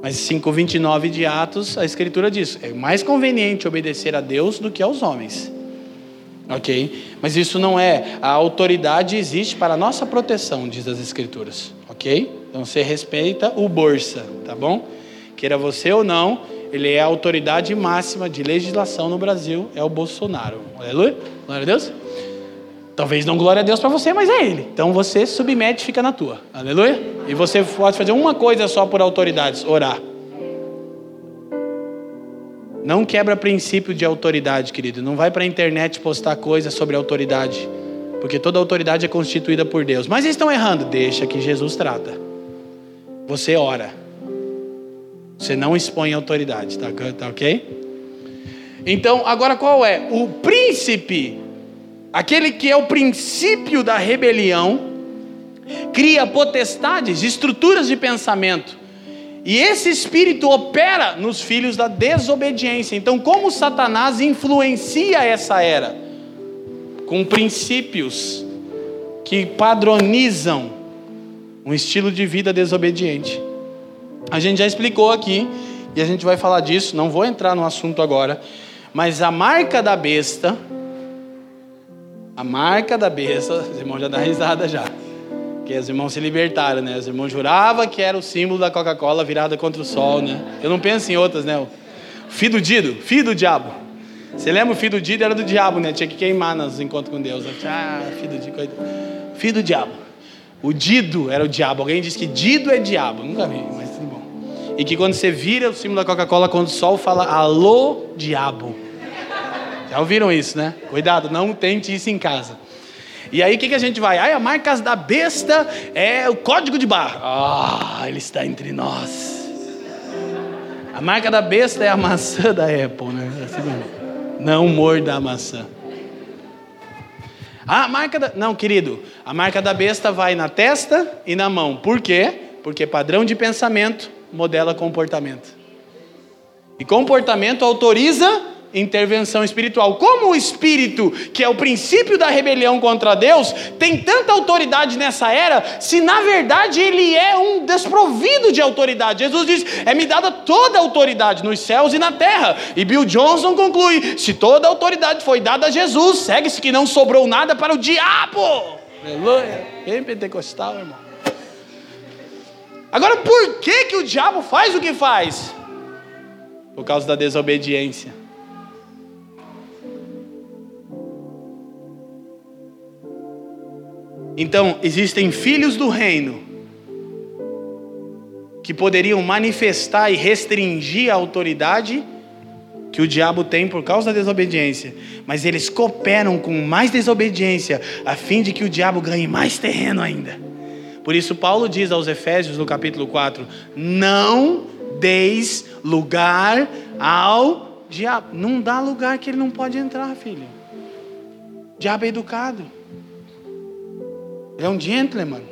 Mas 5:29 de Atos, a escritura diz: é mais conveniente obedecer a Deus do que aos homens. OK? Mas isso não é, a autoridade existe para a nossa proteção, diz as escrituras, Então você respeita o Bolsa, tá bom? Queira você ou não, ele é a autoridade máxima de legislação no Brasil, é o Bolsonaro. Aleluia? Glória a Deus. Talvez não glória a Deus para você, mas é ele. Então você submete fica na tua. Aleluia? E você pode fazer uma coisa só por autoridades, orar. Não quebra princípio de autoridade, querido. Não vai para a internet postar coisas sobre autoridade. Porque toda autoridade é constituída por Deus. Mas eles estão errando. Deixa que Jesus trata. Você ora. Você não expõe autoridade, tá, tá ok? Então, agora qual é? O príncipe, aquele que é o princípio da rebelião, cria potestades, estruturas de pensamento. E esse espírito opera nos filhos da desobediência. Então, como Satanás influencia essa era? Com princípios que padronizam um estilo de vida desobediente. A gente já explicou aqui, e a gente vai falar disso, não vou entrar no assunto agora, mas a marca da besta, a marca da besta, os irmãos já dão risada já. Que os irmãos se libertaram, né? Os irmãos juravam que era o símbolo da Coca-Cola virada contra o sol, né? Eu não penso em outras, né? O filho do Dido, filho do diabo. Você lembra o filho do Dido era do diabo, né? Tinha que queimar nos encontros com Deus. Ah, filho do Dido, filho do diabo. O Dido era o diabo. Alguém disse que Dido é diabo. Nunca vi, mas tudo bom. E que quando você vira o símbolo da Coca-Cola, quando o sol fala alô, diabo. Já ouviram isso, né? Cuidado, não tente isso em casa. E aí o que, que a gente vai? Ai, a marca da besta é o código de barra. Ah, ele está entre nós. A marca da besta é a maçã da Apple, né? Assim, não morda a maçã. A marca da. Não, querido, a marca da besta vai na testa e na mão. Por quê? Porque padrão de pensamento modela comportamento. E comportamento autoriza intervenção espiritual. Como o espírito, que é o princípio da rebelião contra Deus, tem tanta autoridade nessa era, se na verdade ele é um desprovido de autoridade. Jesus diz: É me dada toda a autoridade nos céus e na terra. E Bill Johnson conclui: Se toda a autoridade foi dada a Jesus, segue-se que não sobrou nada para o diabo. Aleluia. Bem pentecostal, irmão. Agora, por que, que o diabo faz o que faz? Por causa da desobediência. Então, existem filhos do reino que poderiam manifestar e restringir a autoridade que o diabo tem por causa da desobediência, mas eles cooperam com mais desobediência a fim de que o diabo ganhe mais terreno ainda. Por isso, Paulo diz aos Efésios no capítulo 4: Não deis lugar ao diabo. Não dá lugar que ele não pode entrar, filho. O diabo é educado. Ele é um gentleman.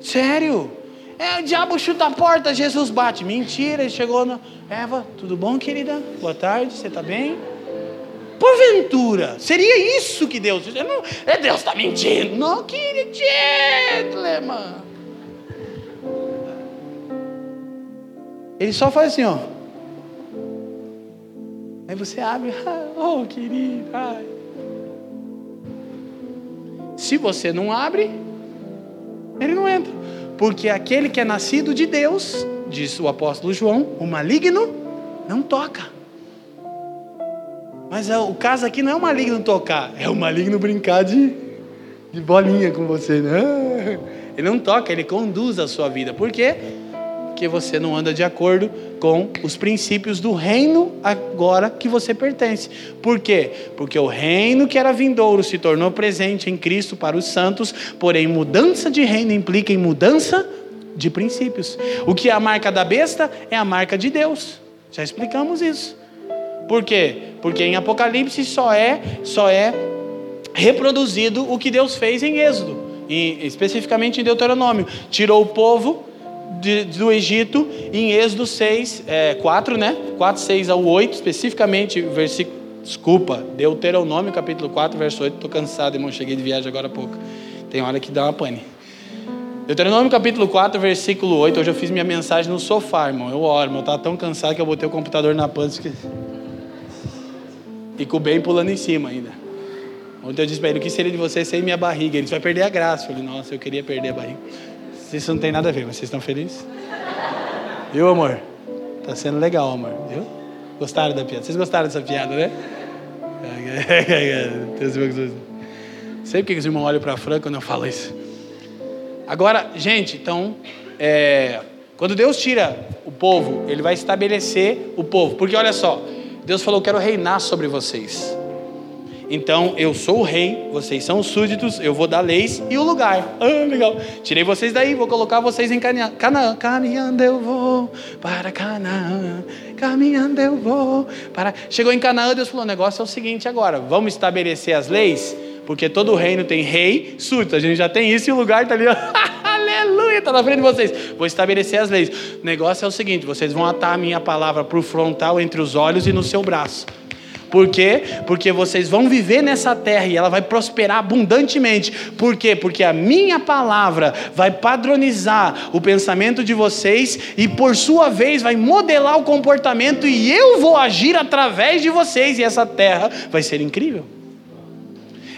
Sério. É, o diabo chuta a porta, Jesus bate. Mentira, ele chegou no. Eva, tudo bom, querida? Boa tarde, você está bem? Porventura, seria isso que Deus diz? Não, é Deus está mentindo. Não, querido gentleman. Ele só faz assim, ó. Aí você abre, oh querido, ai. Se você não abre, ele não entra. Porque aquele que é nascido de Deus, diz o apóstolo João, o maligno não toca. Mas é, o caso aqui não é o maligno tocar, é o maligno brincar de, de bolinha com você. Né? Ele não toca, ele conduz a sua vida. Por quê? Porque você não anda de acordo com os princípios do reino agora que você pertence. Por quê? Porque o reino que era vindouro se tornou presente em Cristo para os santos, porém mudança de reino implica em mudança de princípios. O que é a marca da besta é a marca de Deus. Já explicamos isso. Por quê? Porque em Apocalipse só é só é reproduzido o que Deus fez em Êxodo, e especificamente em Deuteronômio. Tirou o povo de, do Egito em Êxodo 6, é, 4, né? 4, 6 ao 8, especificamente, versículo. Desculpa, Deuteronômio capítulo 4, verso 8. Estou cansado, irmão. Cheguei de viagem agora há pouco. Tem hora que dá uma pane. Deuteronômio capítulo 4, versículo 8. Hoje eu fiz minha mensagem no sofá, irmão. Eu oro, irmão. Eu estava tão cansado que eu botei o computador na pança. Que... E com o bem pulando em cima ainda. Ontem eu disse para ele: o que seria de você sem minha barriga? Ele disse: vai perder a graça. Eu falei: nossa, eu queria perder a barriga. Isso não tem nada a ver, mas vocês estão felizes? Viu, amor? Tá sendo legal, amor, viu? Gostaram da piada? Vocês gostaram dessa piada, né? Sei porque os irmãos olham para a Fran quando eu falo isso. Agora, gente, então, é, quando Deus tira o povo, Ele vai estabelecer o povo. Porque olha só, Deus falou: Quero reinar sobre vocês. Então eu sou o rei, vocês são os súditos, eu vou dar leis e o lugar. Ah, legal. Tirei vocês daí, vou colocar vocês em Canaã. Caminhando eu vou para Canaã. Caminhando eu vou para. Chegou em Canaã, Deus falou: o negócio é o seguinte agora, vamos estabelecer as leis, porque todo reino tem rei, súdito. A gente já tem isso e o lugar está ali. Aleluia, está na frente de vocês. Vou estabelecer as leis. O negócio é o seguinte: vocês vão atar a minha palavra para o frontal entre os olhos e no seu braço. Por quê? Porque vocês vão viver nessa terra e ela vai prosperar abundantemente. Por quê? Porque a minha palavra vai padronizar o pensamento de vocês e, por sua vez, vai modelar o comportamento e eu vou agir através de vocês e essa terra vai ser incrível.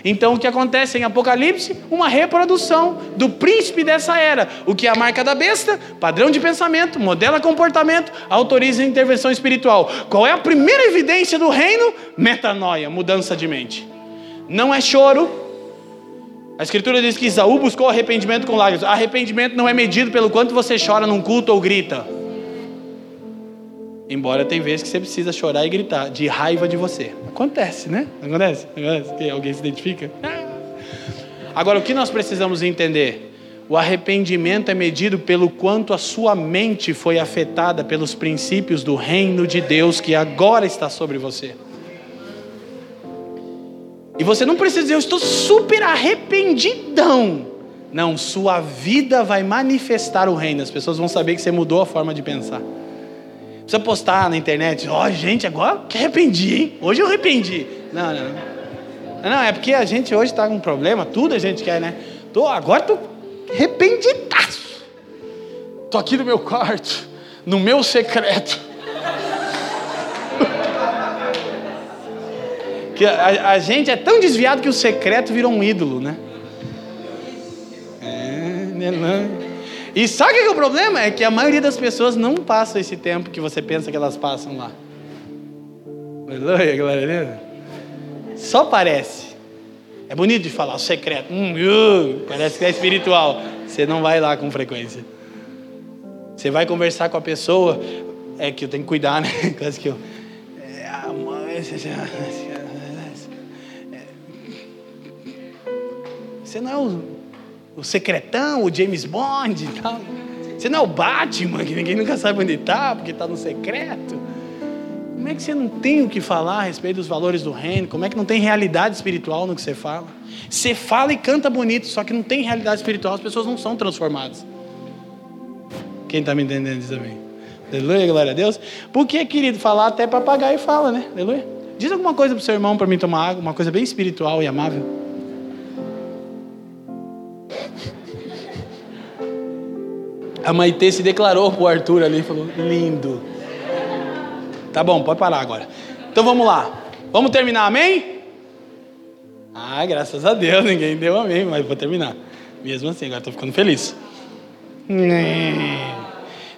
Então o que acontece em Apocalipse? Uma reprodução do príncipe dessa era. O que é a marca da besta? Padrão de pensamento, modela comportamento, autoriza intervenção espiritual. Qual é a primeira evidência do reino? Metanoia, mudança de mente. Não é choro. A escritura diz que Isaú buscou arrependimento com lágrimas. Arrependimento não é medido pelo quanto você chora num culto ou grita. Embora tem vezes que você precisa chorar e gritar de raiva de você. Acontece, né? Acontece? Acontece? Alguém se identifica? Agora, o que nós precisamos entender? O arrependimento é medido pelo quanto a sua mente foi afetada pelos princípios do reino de Deus que agora está sobre você. E você não precisa dizer, eu estou super arrependidão. Não, sua vida vai manifestar o reino. As pessoas vão saber que você mudou a forma de pensar. Precisa postar na internet, ó, oh, gente, agora que arrependi, hein? Hoje eu arrependi. Não, não. Não, é porque a gente hoje está com um problema, tudo a gente quer, né? Tô, agora tô arrependidaço. Tô aqui no meu quarto, no meu secreto. que a, a, gente é tão desviado que o secreto virou um ídolo, né? É, né? E sabe o que é o problema? É que a maioria das pessoas não passa esse tempo que você pensa que elas passam lá. Aleluia, glória a Deus. Só parece. É bonito de falar, o secreto. Hum, uh, parece que é espiritual. Você não vai lá com frequência. Você vai conversar com a pessoa. É que eu tenho que cuidar, né? Quase que eu. Você não é o o secretão, o James Bond e tal. Você não é o Batman, que ninguém nunca sabe onde está, porque está no secreto. Como é que você não tem o que falar a respeito dos valores do reino? Como é que não tem realidade espiritual no que você fala? Você fala e canta bonito, só que não tem realidade espiritual, as pessoas não são transformadas. Quem está me entendendo diz amém. Aleluia, glória a Deus. Por que, querido, falar até papagaio fala, né? Aleluia. Diz alguma coisa para o seu irmão para mim tomar água, uma coisa bem espiritual e amável. A Maitê se declarou pro Arthur ali, falou: lindo. Tá bom, pode parar agora. Então vamos lá. Vamos terminar, amém? Ah, graças a Deus, ninguém deu amém, mas vou terminar. Mesmo assim, agora estou ficando feliz.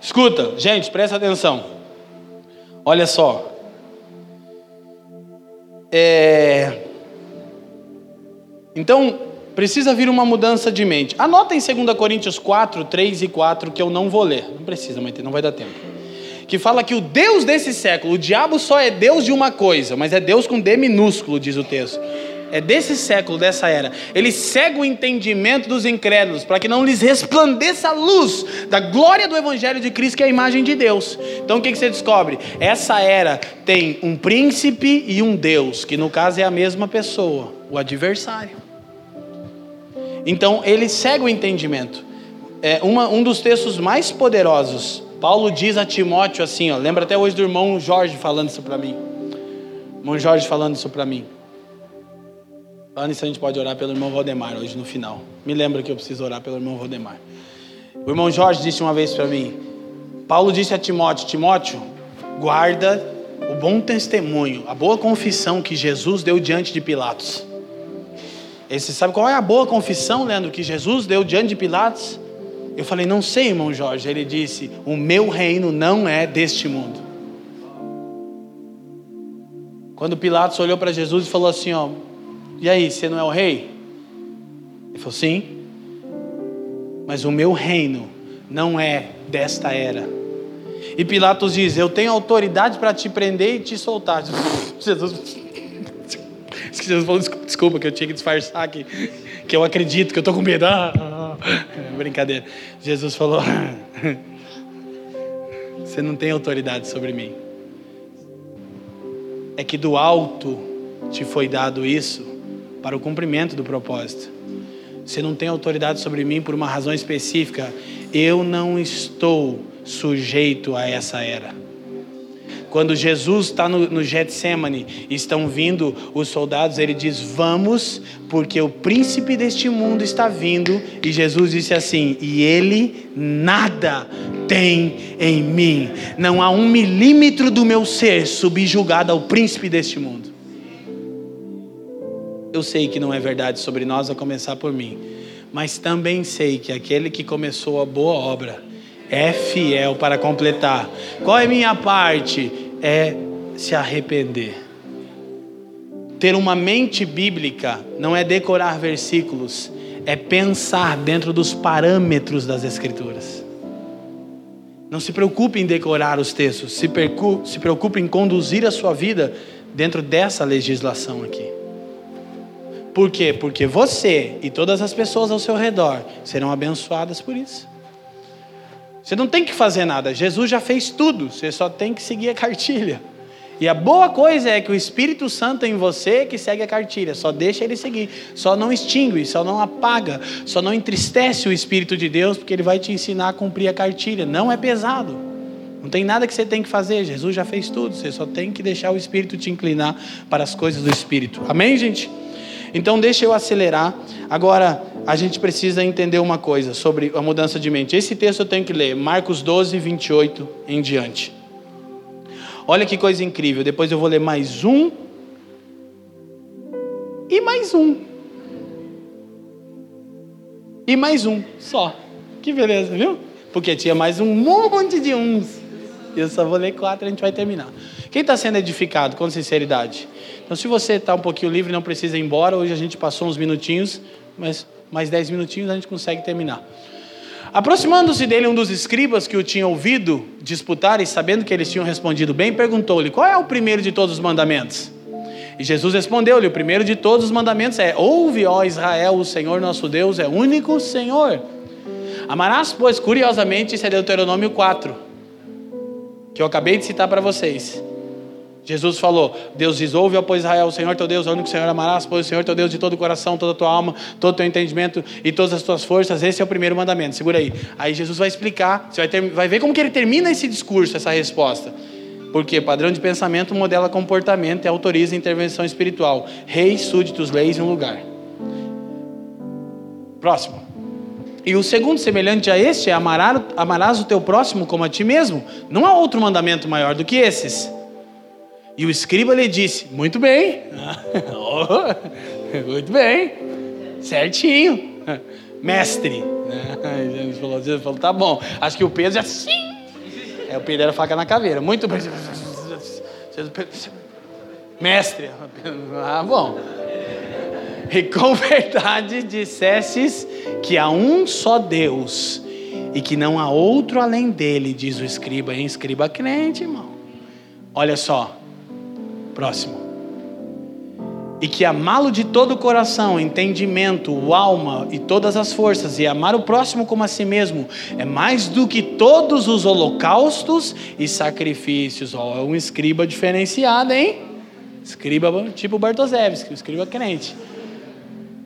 Escuta, gente, presta atenção. Olha só. É... Então, Precisa vir uma mudança de mente. Anota em 2 Coríntios 4, 3 e 4, que eu não vou ler. Não precisa, mas não vai dar tempo. Que fala que o Deus desse século, o diabo só é Deus de uma coisa, mas é Deus com D minúsculo, diz o texto. É desse século, dessa era. Ele cega o entendimento dos incrédulos, para que não lhes resplandeça a luz da glória do Evangelho de Cristo, que é a imagem de Deus. Então o que, que você descobre? Essa era tem um príncipe e um Deus, que no caso é a mesma pessoa, o adversário. Então ele segue o entendimento. É uma, um dos textos mais poderosos. Paulo diz a Timóteo assim, ó, lembra até hoje do irmão Jorge falando isso para mim. Irmão Jorge falando isso para mim. Falando isso, a gente pode orar pelo irmão Valdemar hoje no final. Me lembra que eu preciso orar pelo irmão Valdemar. O irmão Jorge disse uma vez para mim: Paulo disse a Timóteo: Timóteo, guarda o bom testemunho, a boa confissão que Jesus deu diante de Pilatos. E você sabe qual é a boa confissão, Leandro, que Jesus deu diante de Pilatos? Eu falei, não sei, irmão Jorge. Ele disse: O meu reino não é deste mundo. Quando Pilatos olhou para Jesus e falou assim: ó, E aí, você não é o rei? Ele falou: Sim, mas o meu reino não é desta era. E Pilatos diz: Eu tenho autoridade para te prender e te soltar. Jesus Jesus falou, desculpa, que eu tinha que disfarçar que, que eu acredito, que eu estou com medo. Ah, ah, ah. Brincadeira. Jesus falou: Você não tem autoridade sobre mim. É que do alto te foi dado isso para o cumprimento do propósito. Você não tem autoridade sobre mim por uma razão específica. Eu não estou sujeito a essa era. Quando Jesus está no, no Getsemane estão vindo os soldados, ele diz: Vamos, porque o príncipe deste mundo está vindo. E Jesus disse assim: E ele nada tem em mim. Não há um milímetro do meu ser subjugado ao príncipe deste mundo. Eu sei que não é verdade sobre nós, a começar por mim, mas também sei que aquele que começou a boa obra é fiel para completar. Qual é minha parte? É se arrepender. Ter uma mente bíblica não é decorar versículos, é pensar dentro dos parâmetros das Escrituras. Não se preocupe em decorar os textos, se, se preocupe em conduzir a sua vida dentro dessa legislação aqui. Por quê? Porque você e todas as pessoas ao seu redor serão abençoadas por isso. Você não tem que fazer nada, Jesus já fez tudo, você só tem que seguir a cartilha. E a boa coisa é que o Espírito Santo em você que segue a cartilha, só deixa ele seguir, só não extingue, só não apaga, só não entristece o Espírito de Deus, porque ele vai te ensinar a cumprir a cartilha. Não é pesado. Não tem nada que você tem que fazer, Jesus já fez tudo, você só tem que deixar o Espírito te inclinar para as coisas do Espírito. Amém, gente? Então deixa eu acelerar. Agora, a gente precisa entender uma coisa sobre a mudança de mente. Esse texto eu tenho que ler, Marcos 12, 28 em diante. Olha que coisa incrível. Depois eu vou ler mais um. E mais um. E mais um, só. Que beleza, viu? Porque tinha mais um monte de uns. Eu só vou ler quatro e a gente vai terminar. Quem está sendo edificado com sinceridade? Então, se você está um pouquinho livre, não precisa ir embora. Hoje a gente passou uns minutinhos, mas mais dez minutinhos a gente consegue terminar. Aproximando-se dele um dos escribas que o tinha ouvido disputar e sabendo que eles tinham respondido bem, perguntou-lhe: Qual é o primeiro de todos os mandamentos? E Jesus respondeu-lhe: O primeiro de todos os mandamentos é: Ouve, ó Israel, o Senhor nosso Deus é único Senhor. Amarás, pois, curiosamente, isso é Deuteronômio 4, que eu acabei de citar para vocês. Jesus falou: Deus diz: Ouve, ó Israel, o Senhor teu Deus, é o único Senhor amarás, pois o Senhor teu Deus de todo o coração, toda a tua alma, todo o teu entendimento e todas as tuas forças. Esse é o primeiro mandamento. Segura aí. Aí Jesus vai explicar, você vai, ter, vai ver como que ele termina esse discurso, essa resposta. Porque padrão de pensamento modela comportamento e autoriza intervenção espiritual. Reis, súditos, leis em um lugar. Próximo. E o segundo, semelhante a este, é amarás o teu próximo como a ti mesmo. Não há outro mandamento maior do que esses. E o escriba lhe disse: Muito bem, muito bem, certinho, mestre. Jesus falou, Jesus falou: Tá bom. Acho que o Pedro já. Sim. É, o Pedro era faca na caveira. Muito bem. Mestre. Ah, bom. E com verdade dissestes que há um só Deus e que não há outro além dele, diz o escriba, hein? Escriba crente, irmão. Olha só, Próximo. E que amá-lo de todo o coração, entendimento, alma e todas as forças, e amar o próximo como a si mesmo, é mais do que todos os holocaustos e sacrifícios. Ó, é um escriba diferenciado, hein? Escriba tipo Bartosevski, escriba crente.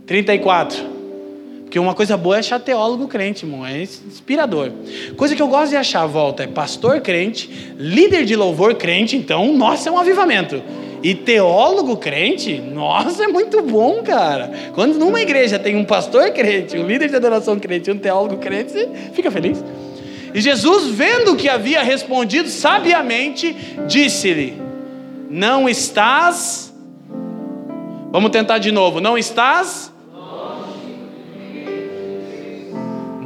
34. Porque uma coisa boa é achar teólogo crente, irmão, é inspirador. Coisa que eu gosto de achar volta é pastor crente, líder de louvor crente, então, nossa, é um avivamento. E teólogo crente, nossa, é muito bom, cara. Quando numa igreja tem um pastor crente, um líder de adoração crente, um teólogo crente, você fica feliz. E Jesus, vendo que havia respondido sabiamente, disse-lhe: Não estás. Vamos tentar de novo. Não estás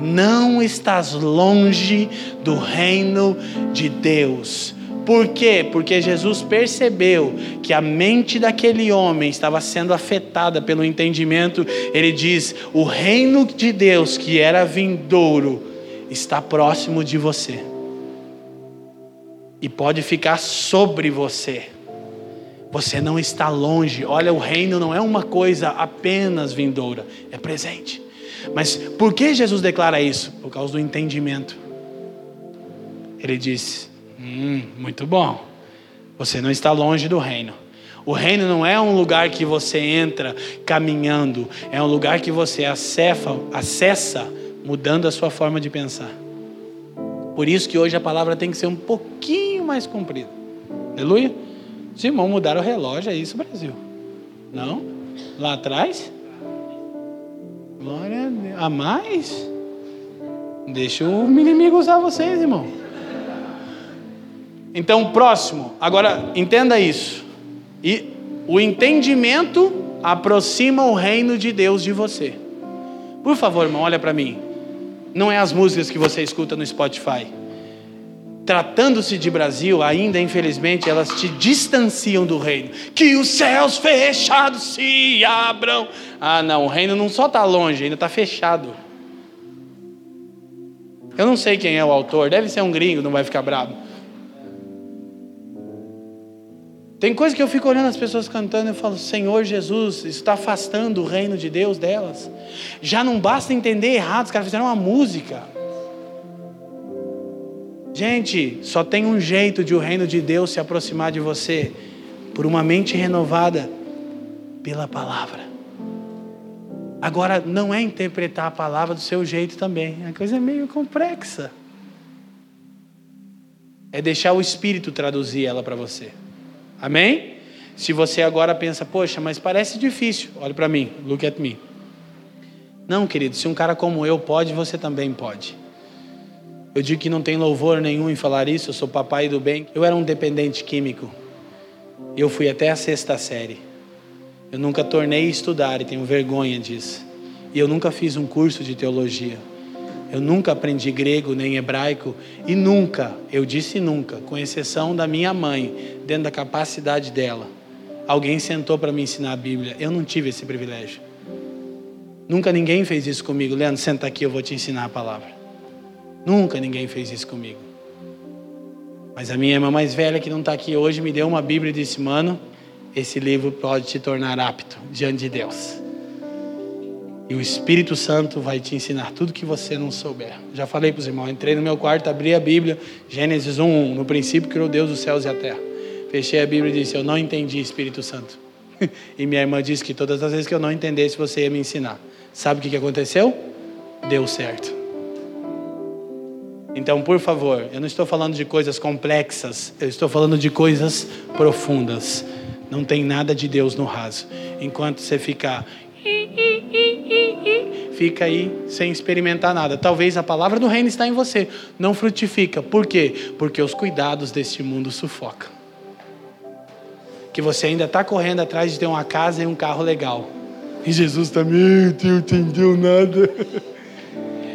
não estás longe do reino de Deus. Por quê? Porque Jesus percebeu que a mente daquele homem estava sendo afetada pelo entendimento. Ele diz: o reino de Deus, que era vindouro, está próximo de você e pode ficar sobre você. Você não está longe. Olha, o reino não é uma coisa apenas vindoura, é presente. Mas por que Jesus declara isso? Por causa do entendimento. Ele disse: hum, muito bom. Você não está longe do reino. O reino não é um lugar que você entra caminhando, é um lugar que você acessa, acessa mudando a sua forma de pensar. Por isso que hoje a palavra tem que ser um pouquinho mais comprida. Aleluia? Os irmãos mudaram o relógio, é isso, Brasil. Não? Lá atrás? Glória a Deus. A mais? Deixa o inimigo usar vocês, irmão. Então, próximo. Agora, entenda isso. E o entendimento aproxima o reino de Deus de você. Por favor, irmão, olha para mim. Não é as músicas que você escuta no Spotify. Tratando-se de Brasil, ainda infelizmente elas te distanciam do reino. Que os céus fechados se abram. Ah, não, o reino não só está longe, ainda está fechado. Eu não sei quem é o autor, deve ser um gringo, não vai ficar bravo. Tem coisa que eu fico olhando as pessoas cantando e falo, Senhor Jesus, está afastando o reino de Deus delas. Já não basta entender errado, os caras fizeram uma música. Gente, só tem um jeito de o reino de Deus se aproximar de você: por uma mente renovada pela palavra. Agora, não é interpretar a palavra do seu jeito também, a coisa é meio complexa. É deixar o Espírito traduzir ela para você. Amém? Se você agora pensa, poxa, mas parece difícil, olhe para mim, look at me. Não, querido, se um cara como eu pode, você também pode. Eu digo que não tem louvor nenhum em falar isso, eu sou papai do bem. Eu era um dependente químico. Eu fui até a sexta série. Eu nunca tornei a estudar e tenho vergonha disso. E eu nunca fiz um curso de teologia. Eu nunca aprendi grego nem hebraico e nunca, eu disse nunca, com exceção da minha mãe, dentro da capacidade dela, alguém sentou para me ensinar a Bíblia. Eu não tive esse privilégio. Nunca ninguém fez isso comigo. Leandro, senta aqui, eu vou te ensinar a palavra. Nunca ninguém fez isso comigo. Mas a minha irmã mais velha, que não está aqui hoje, me deu uma Bíblia e disse: Mano, esse livro pode te tornar apto diante de Deus. E o Espírito Santo vai te ensinar tudo que você não souber. Já falei para os irmãos, entrei no meu quarto, abri a Bíblia, Gênesis 1:1. No princípio criou Deus os céus e a terra. Fechei a Bíblia e disse: Eu não entendi, Espírito Santo. e minha irmã disse que todas as vezes que eu não entendesse, você ia me ensinar. Sabe o que aconteceu? Deu certo. Então, por favor, eu não estou falando de coisas complexas, eu estou falando de coisas profundas. Não tem nada de Deus no raso. Enquanto você ficar fica aí sem experimentar nada. Talvez a palavra do reino está em você, não frutifica. Por quê? Porque os cuidados deste mundo sufocam. Que você ainda está correndo atrás de ter uma casa e um carro legal. E Jesus também, não entendeu nada.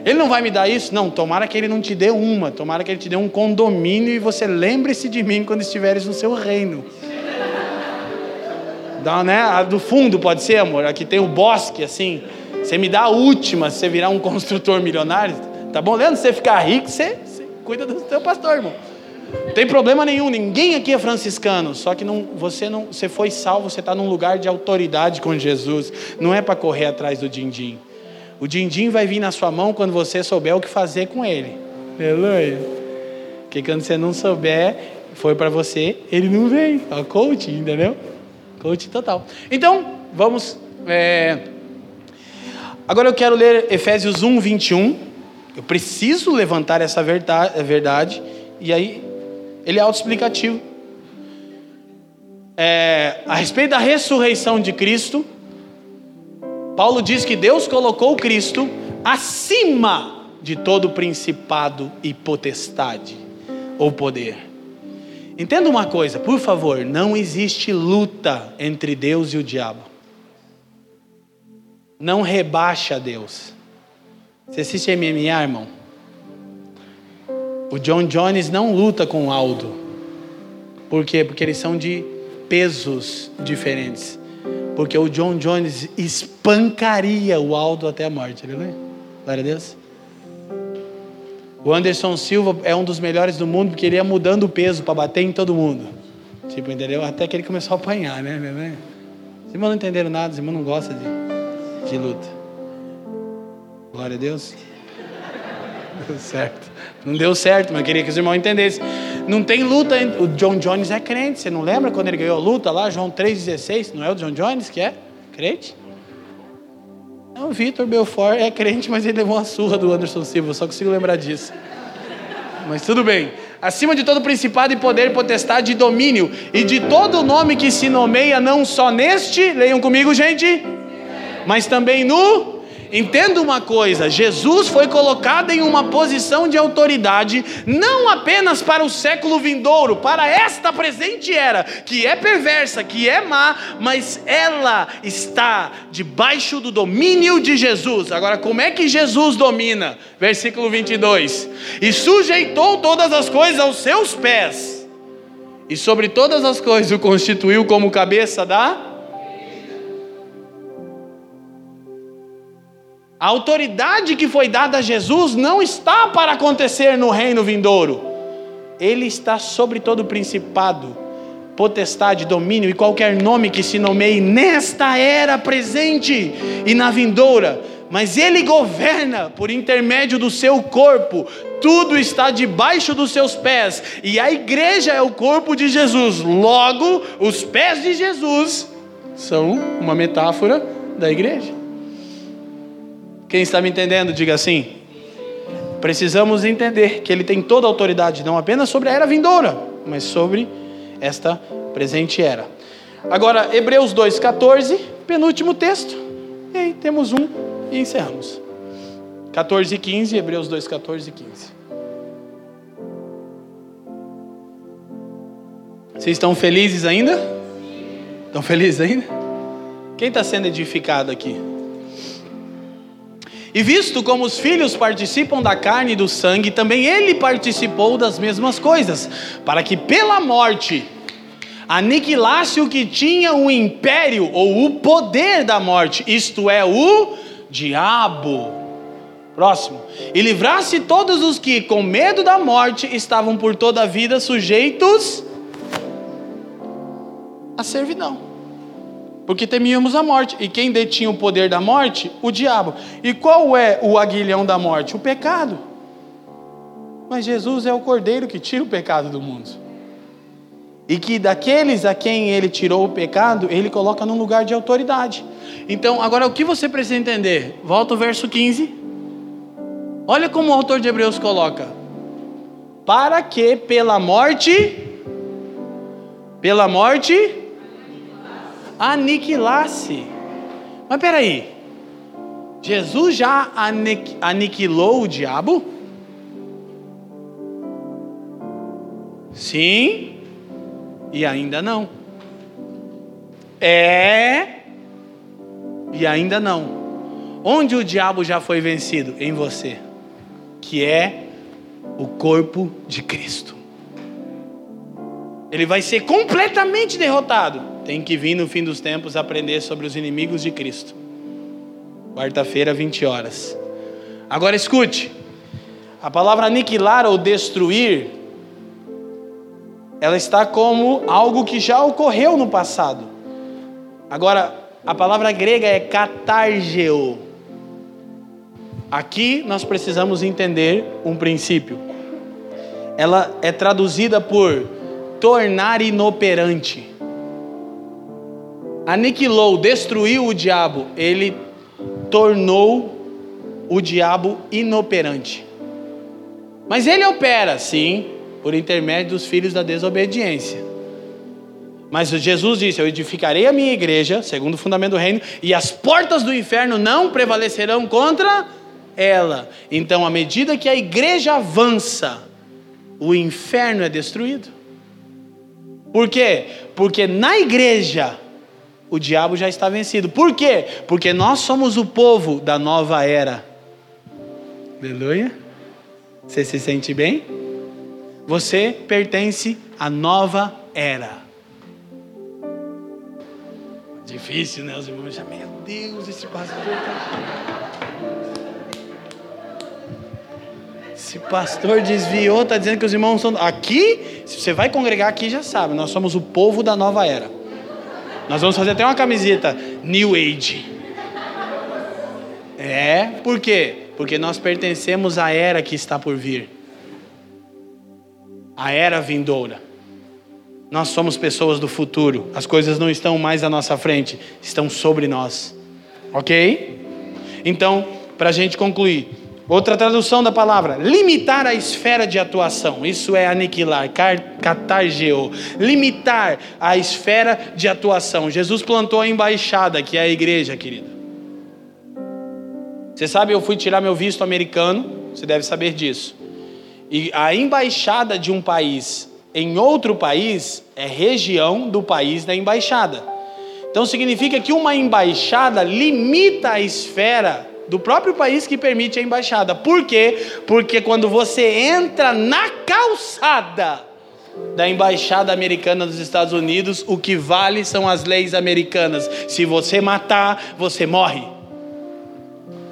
Ele não vai me dar isso? Não, tomara que ele não te dê uma, tomara que ele te dê um condomínio e você lembre-se de mim quando estiveres no seu reino. Dá, né? A do fundo pode ser, amor. Aqui tem o bosque, assim. Você me dá a última se você virar um construtor milionário. Tá bom, Leandro? Se você ficar rico, você, você cuida do seu pastor, irmão. Não tem problema nenhum, ninguém aqui é franciscano, só que não, você não, você foi salvo, você está num lugar de autoridade com Jesus, não é para correr atrás do din-din. O din-din vai vir na sua mão quando você souber o que fazer com ele. Aleluia. Porque quando você não souber, foi para você, ele não vem. Ó, coach, entendeu? Coach total. Então, vamos. É... Agora eu quero ler Efésios 1, 21. Eu preciso levantar essa verdade. E aí, ele é autoexplicativo. É, a respeito da ressurreição de Cristo, Paulo diz que Deus colocou Cristo acima de todo principado e potestade ou poder. Entenda uma coisa, por favor, não existe luta entre Deus e o diabo. Não rebaixa Deus. Você assiste MMA, irmão? O John Jones não luta com o Aldo. Por quê? Porque eles são de pesos diferentes. Porque o John Jones espancaria o Aldo até a morte. Aleluia. Glória a Deus. O Anderson Silva é um dos melhores do mundo porque ele ia mudando o peso para bater em todo mundo. Tipo, entendeu? Até que ele começou a apanhar, né? Os irmãos não entenderam nada, os irmãos não gostam de, de luta. Glória a Deus. Deu certo. Não deu certo, mas eu queria que os irmãos entendessem. Não tem luta. O John Jones é crente. Você não lembra quando ele ganhou a luta lá? João 3,16. Não é o John Jones que é crente? Não, o Vitor Belfort é crente, mas ele levou uma surra do Anderson Silva. Só consigo lembrar disso. Mas tudo bem. Acima de todo principado e poder, potestade e domínio, e de todo nome que se nomeia, não só neste, leiam comigo, gente, mas também no Entenda uma coisa: Jesus foi colocado em uma posição de autoridade, não apenas para o século vindouro, para esta presente era, que é perversa, que é má, mas ela está debaixo do domínio de Jesus. Agora, como é que Jesus domina? Versículo 22: E sujeitou todas as coisas aos seus pés, e sobre todas as coisas o constituiu como cabeça da A autoridade que foi dada a Jesus não está para acontecer no reino vindouro. Ele está sobre todo principado, potestade, domínio e qualquer nome que se nomeie nesta era presente e na vindoura. Mas ele governa por intermédio do seu corpo, tudo está debaixo dos seus pés, e a igreja é o corpo de Jesus. Logo, os pés de Jesus são uma metáfora da igreja. Quem está me entendendo, diga assim. Precisamos entender que Ele tem toda a autoridade, não apenas sobre a era vindoura, mas sobre esta presente era. Agora, Hebreus 2,14, penúltimo texto. E aí temos um e encerramos. 14 e 15, Hebreus 2, 14 e 15. Vocês estão felizes ainda? Estão felizes ainda? Quem está sendo edificado aqui? E visto como os filhos participam da carne e do sangue, também ele participou das mesmas coisas, para que pela morte aniquilasse o que tinha o império ou o poder da morte, isto é, o diabo. Próximo. E livrasse todos os que, com medo da morte, estavam por toda a vida sujeitos à servidão porque temíamos a morte. E quem detinha o poder da morte? O diabo. E qual é o aguilhão da morte? O pecado. Mas Jesus é o cordeiro que tira o pecado do mundo. E que daqueles a quem ele tirou o pecado, ele coloca num lugar de autoridade. Então, agora o que você precisa entender? Volta o verso 15. Olha como o autor de Hebreus coloca: Para que pela morte, pela morte, aniquilasse. Mas peraí, Jesus já aniquilou o diabo? Sim, e ainda não. É, e ainda não. Onde o diabo já foi vencido? Em você, que é o corpo de Cristo. Ele vai ser completamente derrotado tem que vir no fim dos tempos aprender sobre os inimigos de Cristo. Quarta-feira, 20 horas. Agora escute. A palavra aniquilar ou destruir, ela está como algo que já ocorreu no passado. Agora, a palavra grega é katargeo. Aqui nós precisamos entender um princípio. Ela é traduzida por tornar inoperante aniquilou, destruiu o diabo, ele tornou o diabo inoperante. Mas ele opera, sim, por intermédio dos filhos da desobediência. Mas Jesus disse: Eu edificarei a minha igreja, segundo o fundamento do reino, e as portas do inferno não prevalecerão contra ela. Então, à medida que a igreja avança, o inferno é destruído. Por quê? Porque na igreja o diabo já está vencido. Por quê? Porque nós somos o povo da nova era. Aleluia. Você se sente bem? Você pertence à nova era. Difícil, né? Os irmãos já, meu Deus, esse pastor tá... Esse pastor desviou, está dizendo que os irmãos são. Aqui, se você vai congregar aqui, já sabe, nós somos o povo da nova era. Nós vamos fazer até uma camiseta New Age. É, por quê? Porque nós pertencemos à era que está por vir a era vindoura. Nós somos pessoas do futuro. As coisas não estão mais à nossa frente, estão sobre nós. Ok? Então, para a gente concluir, outra tradução da palavra: limitar a esfera de atuação. Isso é aniquilar, catargeo. Limitar a esfera de atuação. Jesus plantou a embaixada, que é a igreja, querido. Você sabe, eu fui tirar meu visto americano, você deve saber disso. E a embaixada de um país em outro país é região do país da embaixada. Então significa que uma embaixada limita a esfera do próprio país que permite a embaixada. Por quê? Porque quando você entra na calçada da embaixada americana dos Estados Unidos, o que vale são as leis americanas. Se você matar, você morre.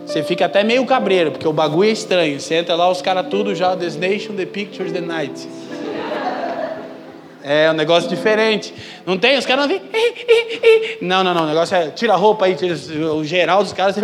Você fica até meio cabreiro, porque o bagulho é estranho. Você entra lá, os caras tudo já, This Nation, The Pictures, The Night. É um negócio diferente. Não tem? Os caras não vêm. Não, não, não. O negócio é tira a roupa aí, tira o geral dos caras.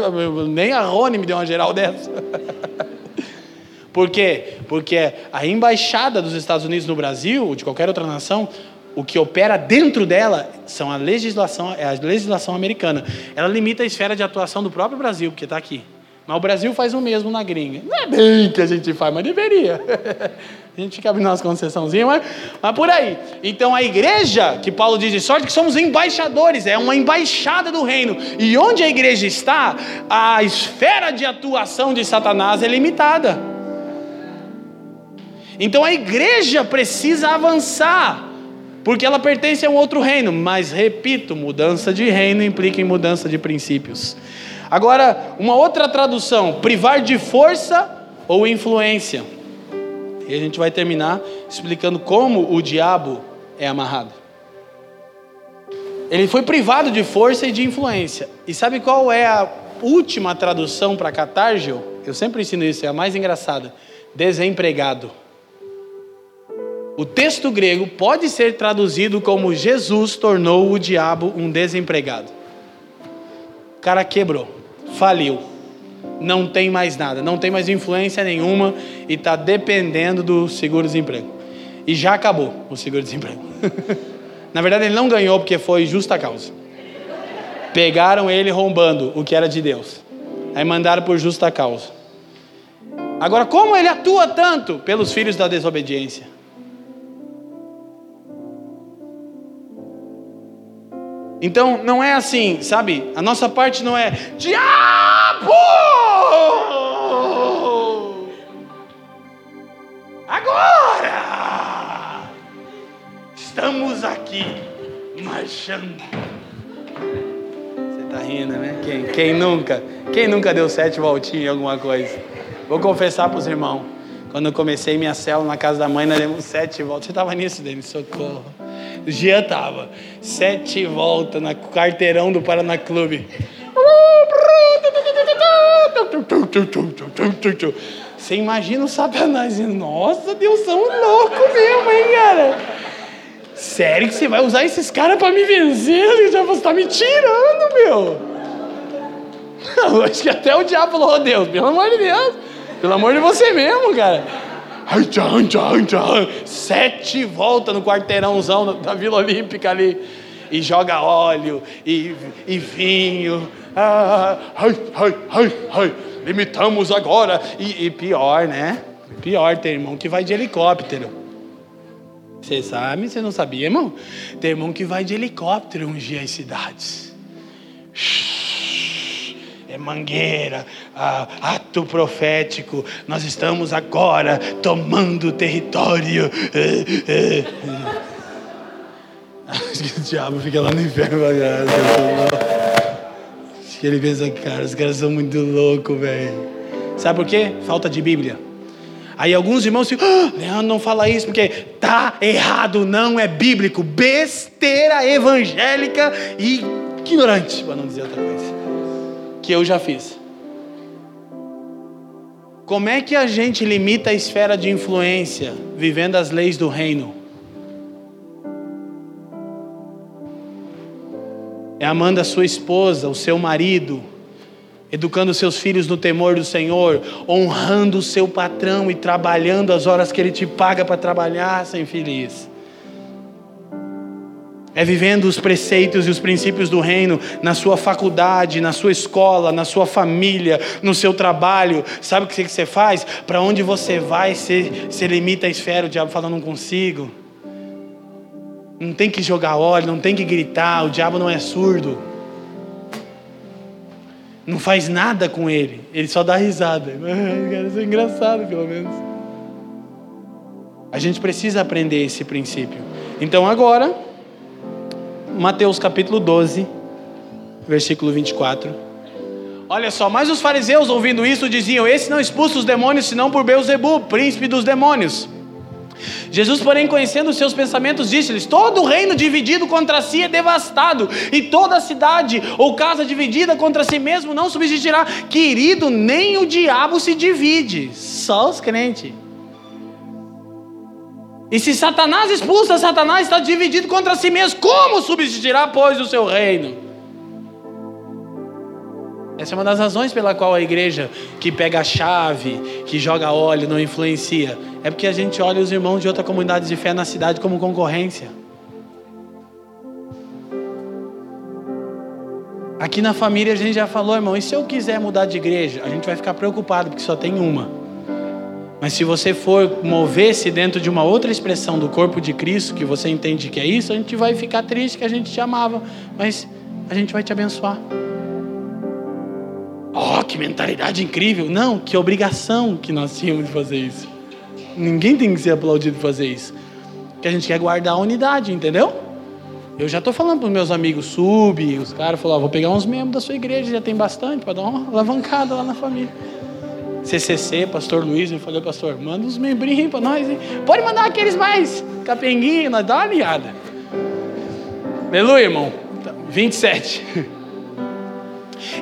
Nem a Rony me deu uma geral dessa. Por quê? Porque a embaixada dos Estados Unidos no Brasil, ou de qualquer outra nação, o que opera dentro dela são a legislação, é a legislação americana. Ela limita a esfera de atuação do próprio Brasil, porque está aqui. Mas o Brasil faz o mesmo na gringa. Não é bem que a gente faz, mas deveria. A gente fica abrindo umas concessãozinhas, mas, mas por aí. Então a igreja, que Paulo diz de sorte que somos embaixadores, é uma embaixada do reino. E onde a igreja está, a esfera de atuação de Satanás é limitada. Então a igreja precisa avançar porque ela pertence a um outro reino. Mas, repito, mudança de reino implica em mudança de princípios. Agora, uma outra tradução: privar de força ou influência. E a gente vai terminar explicando como o diabo é amarrado. Ele foi privado de força e de influência. E sabe qual é a última tradução para catárgio? Eu sempre ensino isso, é a mais engraçada. Desempregado. O texto grego pode ser traduzido como Jesus tornou o diabo um desempregado. O cara quebrou, faliu, não tem mais nada, não tem mais influência nenhuma e está dependendo do seguro-desemprego. E já acabou o seguro-desemprego. Na verdade, ele não ganhou porque foi justa causa. Pegaram ele roubando o que era de Deus. Aí mandaram por justa causa. Agora, como ele atua tanto pelos filhos da desobediência? Então não é assim, sabe? A nossa parte não é diabo! Agora estamos aqui marchando. Você tá rindo, né? Quem, quem nunca? Quem nunca deu sete voltinhas em alguma coisa? Vou confessar para os irmãos. Quando eu comecei minha célula na casa da mãe, nós demos sete voltas. Você estava nisso, Denis? Socorro. O Jean tava. Sete voltas no carteirão do Paraná Clube. Você imagina o Satanás dizendo, nossa, Deus, são loucos mesmo, hein, cara? Sério que você vai usar esses caras para me vencer? Você está me tirando, meu. Acho que até o diabo falou, Deus, pelo amor de Deus. Pelo amor de você mesmo, cara. Sete voltas no quarteirãozão da Vila Olímpica ali. E joga óleo e, e vinho. Ah, ai, ai, ai, ai. Limitamos agora. E, e pior, né? Pior, tem irmão que vai de helicóptero. Você sabe, você não sabia, irmão? Tem irmão que vai de helicóptero ungir as cidades. É mangueira, ato profético. Nós estamos agora tomando território. Acho que o diabo fica lá no inferno. Acho que ele pensa, cara, os caras são muito loucos, velho. Sabe por quê? Falta de Bíblia. Aí alguns irmãos ficam, ah, Leandro, não fala isso porque tá errado, não é bíblico, besteira evangélica e ignorante, para não dizer outra coisa que eu já fiz. Como é que a gente limita a esfera de influência vivendo as leis do reino? É amando a sua esposa, o seu marido, educando seus filhos no temor do Senhor, honrando o seu patrão e trabalhando as horas que ele te paga para trabalhar, sem feliz. É vivendo os preceitos e os princípios do reino na sua faculdade, na sua escola, na sua família, no seu trabalho. Sabe o que você faz? Para onde você vai, você, você limita a esfera, o diabo fala, não consigo. Não tem que jogar óleo, não tem que gritar, o diabo não é surdo. Não faz nada com ele, ele só dá risada. Cara, isso é engraçado, pelo menos. A gente precisa aprender esse princípio. Então agora Mateus capítulo 12, versículo 24. Olha só, mas os fariseus ouvindo isso diziam: Esse não expulsa os demônios senão por Beuzebu, príncipe dos demônios. Jesus, porém, conhecendo os seus pensamentos, disse-lhes: Todo reino dividido contra si é devastado, e toda cidade ou casa dividida contra si mesmo não subsistirá. Querido, nem o diabo se divide, só os crentes. E se Satanás expulsa Satanás, está dividido contra si mesmo. Como subsistirá, pois, o seu reino? Essa é uma das razões pela qual a igreja que pega a chave, que joga óleo, não influencia. É porque a gente olha os irmãos de outras comunidades de fé na cidade como concorrência. Aqui na família a gente já falou, irmão, e se eu quiser mudar de igreja? A gente vai ficar preocupado porque só tem uma. Mas se você for mover-se dentro de uma outra expressão do corpo de Cristo, que você entende que é isso, a gente vai ficar triste que a gente te amava, mas a gente vai te abençoar. Oh, que mentalidade incrível! Não, que obrigação que nós tínhamos de fazer isso. Ninguém tem que ser aplaudido por fazer isso. Que a gente quer guardar a unidade, entendeu? Eu já estou falando para os meus amigos sub, os caras falaram, oh, vou pegar uns membros da sua igreja, já tem bastante, para dar uma alavancada lá na família. CCC, pastor Luiz, eu falei, pastor, manda uns membrinhos para nós, hein? Pode mandar aqueles mais capenguinhos, nós dá uma ligada. Aleluia, irmão. 27.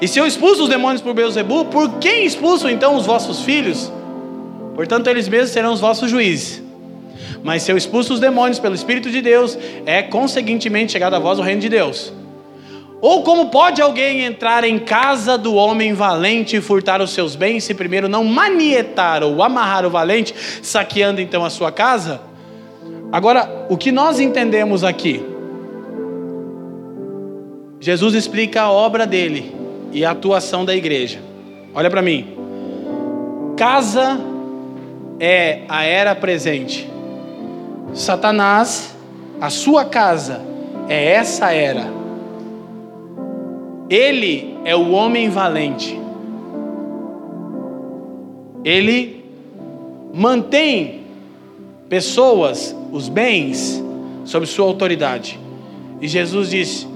E se eu expulso os demônios por Beuzebu, por quem expulso então os vossos filhos? Portanto, eles mesmos serão os vossos juízes. Mas se eu expulso os demônios pelo Espírito de Deus, é conseguintemente chegado a vós o reino de Deus. Ou como pode alguém entrar em casa do homem valente e furtar os seus bens, se primeiro não manietar ou amarrar o valente, saqueando então a sua casa? Agora, o que nós entendemos aqui? Jesus explica a obra dele e a atuação da igreja. Olha para mim. Casa é a era presente. Satanás, a sua casa é essa era ele é o homem valente. Ele mantém pessoas, os bens, sob sua autoridade. E Jesus disse: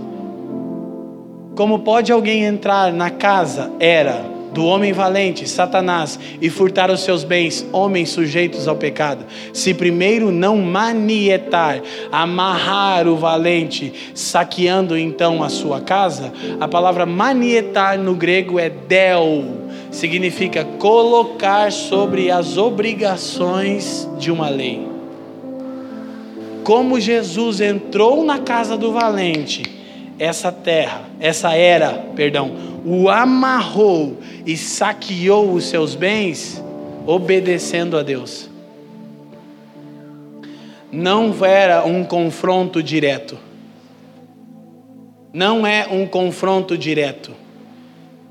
Como pode alguém entrar na casa, era, do homem valente, Satanás, e furtar os seus bens, homens sujeitos ao pecado, se primeiro não manietar, amarrar o valente, saqueando então a sua casa, a palavra manietar no grego é del, significa colocar sobre as obrigações de uma lei. Como Jesus entrou na casa do valente, essa terra, essa era, perdão, o amarrou e saqueou os seus bens, obedecendo a Deus. Não era um confronto direto. Não é um confronto direto.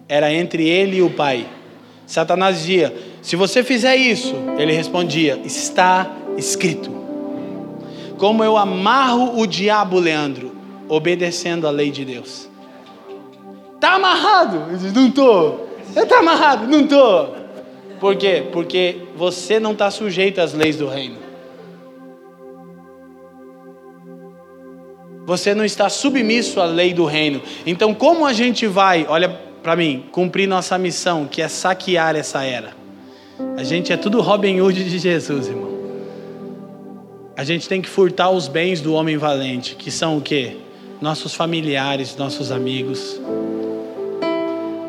Era entre ele e o Pai. Satanás dizia: Se você fizer isso, ele respondia: Está escrito. Como eu amarro o diabo, Leandro, obedecendo a lei de Deus. Está amarrado? Eu disse, não estou. Está amarrado? Não estou. Por quê? Porque você não está sujeito às leis do reino. Você não está submisso à lei do reino. Então, como a gente vai, olha para mim, cumprir nossa missão, que é saquear essa era? A gente é tudo Robin Hood de Jesus, irmão. A gente tem que furtar os bens do homem valente, que são o quê? Nossos familiares, nossos amigos.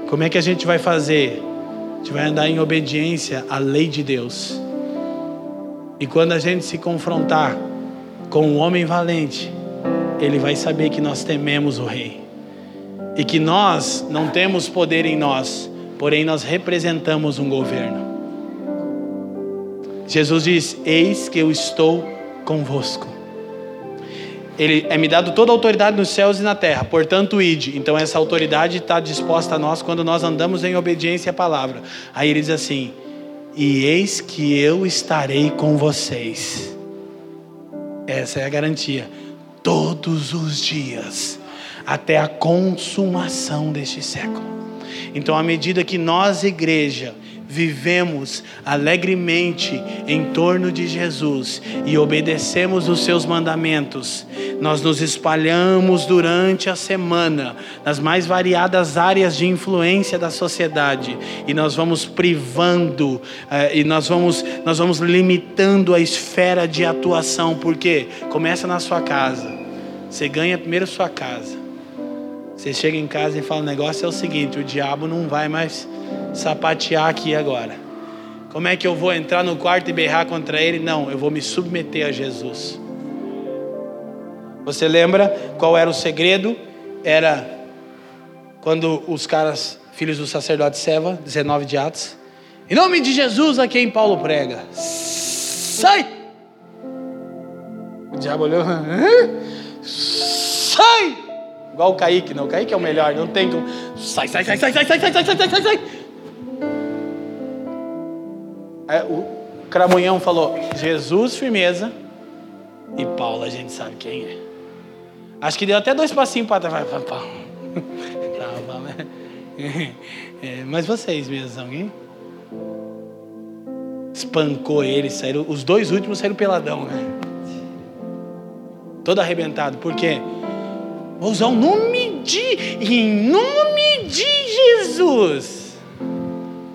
Como é que a gente vai fazer? A gente vai andar em obediência à lei de Deus. E quando a gente se confrontar com um homem valente, ele vai saber que nós tememos o Rei. E que nós não temos poder em nós, porém nós representamos um governo. Jesus diz: Eis que eu estou convosco. Ele é me dado toda a autoridade nos céus e na terra, portanto, ide. Então, essa autoridade está disposta a nós quando nós andamos em obediência à palavra. Aí ele diz assim: E eis que eu estarei com vocês. Essa é a garantia. Todos os dias, até a consumação deste século. Então, à medida que nós, igreja, vivemos alegremente em torno de Jesus e obedecemos os seus mandamentos, nós nos espalhamos durante a semana nas mais variadas áreas de influência da sociedade e nós vamos privando eh, e nós vamos, nós vamos limitando a esfera de atuação, porque começa na sua casa, você ganha primeiro sua casa. Você chega em casa e fala: o negócio é o seguinte, o diabo não vai mais sapatear aqui agora. Como é que eu vou entrar no quarto e berrar contra ele? Não, eu vou me submeter a Jesus. Você lembra qual era o segredo? Era quando os caras, filhos do sacerdote Seva, 19 de Atos, em nome de Jesus a quem Paulo prega, sai! O diabo olhou, sai! Igual o Kaique, não, o Kaique é o melhor, não tem como, sai, sai, sai, sai, sai, sai, sai, sai, sai, sai, sai. Aí, o Cramunhão falou, Jesus, firmeza, e Paulo a gente sabe quem é. Acho que deu até dois passinhos para trás. Paulo. Tá, né? É, mas vocês mesmos, alguém? Espancou ele, saíram, os dois últimos saíram peladão, né? Todo arrebentado. Por quê? Vou usar o nome de, em nome de Jesus.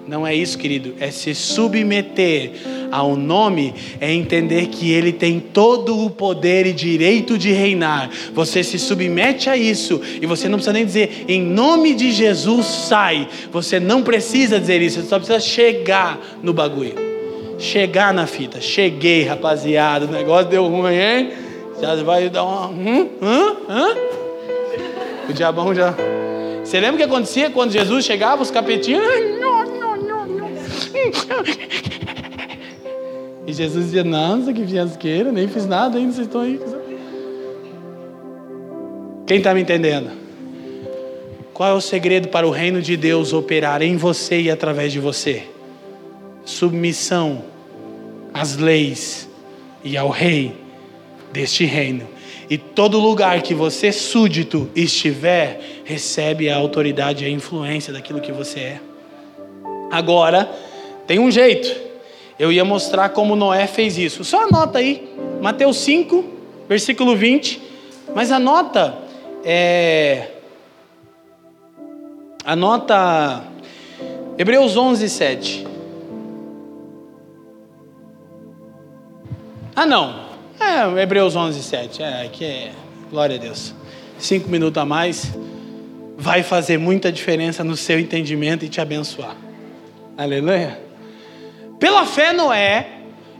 Não é isso, querido, é se submeter ao nome, é entender que Ele tem todo o poder e direito de reinar. Você se submete a isso e você não precisa nem dizer, em nome de Jesus, sai. Você não precisa dizer isso, você só precisa chegar no bagulho. Chegar na fita. Cheguei, rapaziada, o negócio deu ruim, hein? Já vai dar uma. Hum? Hum? Hum? O diabão já. Você lembra o que acontecia quando Jesus chegava, os capetinhos. E Jesus dizia: Nossa, que fiasqueira, nem fiz nada ainda, vocês estão aí. Quem está me entendendo? Qual é o segredo para o reino de Deus operar em você e através de você? Submissão às leis e ao rei deste reino. E todo lugar que você, súdito, estiver, recebe a autoridade e a influência daquilo que você é. Agora, tem um jeito. Eu ia mostrar como Noé fez isso. Só anota aí, Mateus 5, versículo 20. Mas anota, é, anota Hebreus 11, 7. Ah, não. É, Hebreus 11, 7. É, aqui é. Glória a Deus. Cinco minutos a mais vai fazer muita diferença no seu entendimento e te abençoar. Aleluia. Pela fé, Noé,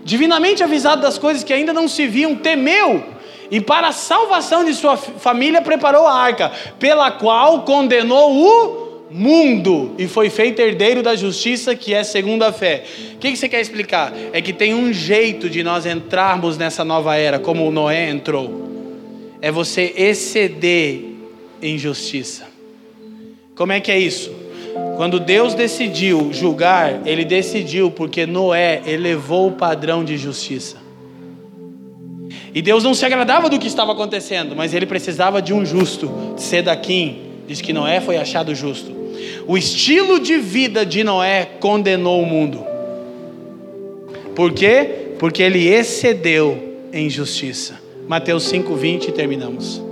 divinamente avisado das coisas que ainda não se viam, temeu e para a salvação de sua família preparou a arca, pela qual condenou o mundo e foi feito herdeiro da justiça que é segundo a fé. O que, você quer explicar? É que tem um jeito de nós entrarmos nessa nova era, como Noé entrou. É você exceder em justiça. Como é que é isso? Quando Deus decidiu julgar, ele decidiu porque Noé elevou o padrão de justiça. E Deus não se agradava do que estava acontecendo, mas ele precisava de um justo. Sedaquim diz que Noé foi achado justo. O estilo de vida de Noé condenou o mundo. Por quê? Porque ele excedeu em justiça. Mateus 5:20 e terminamos.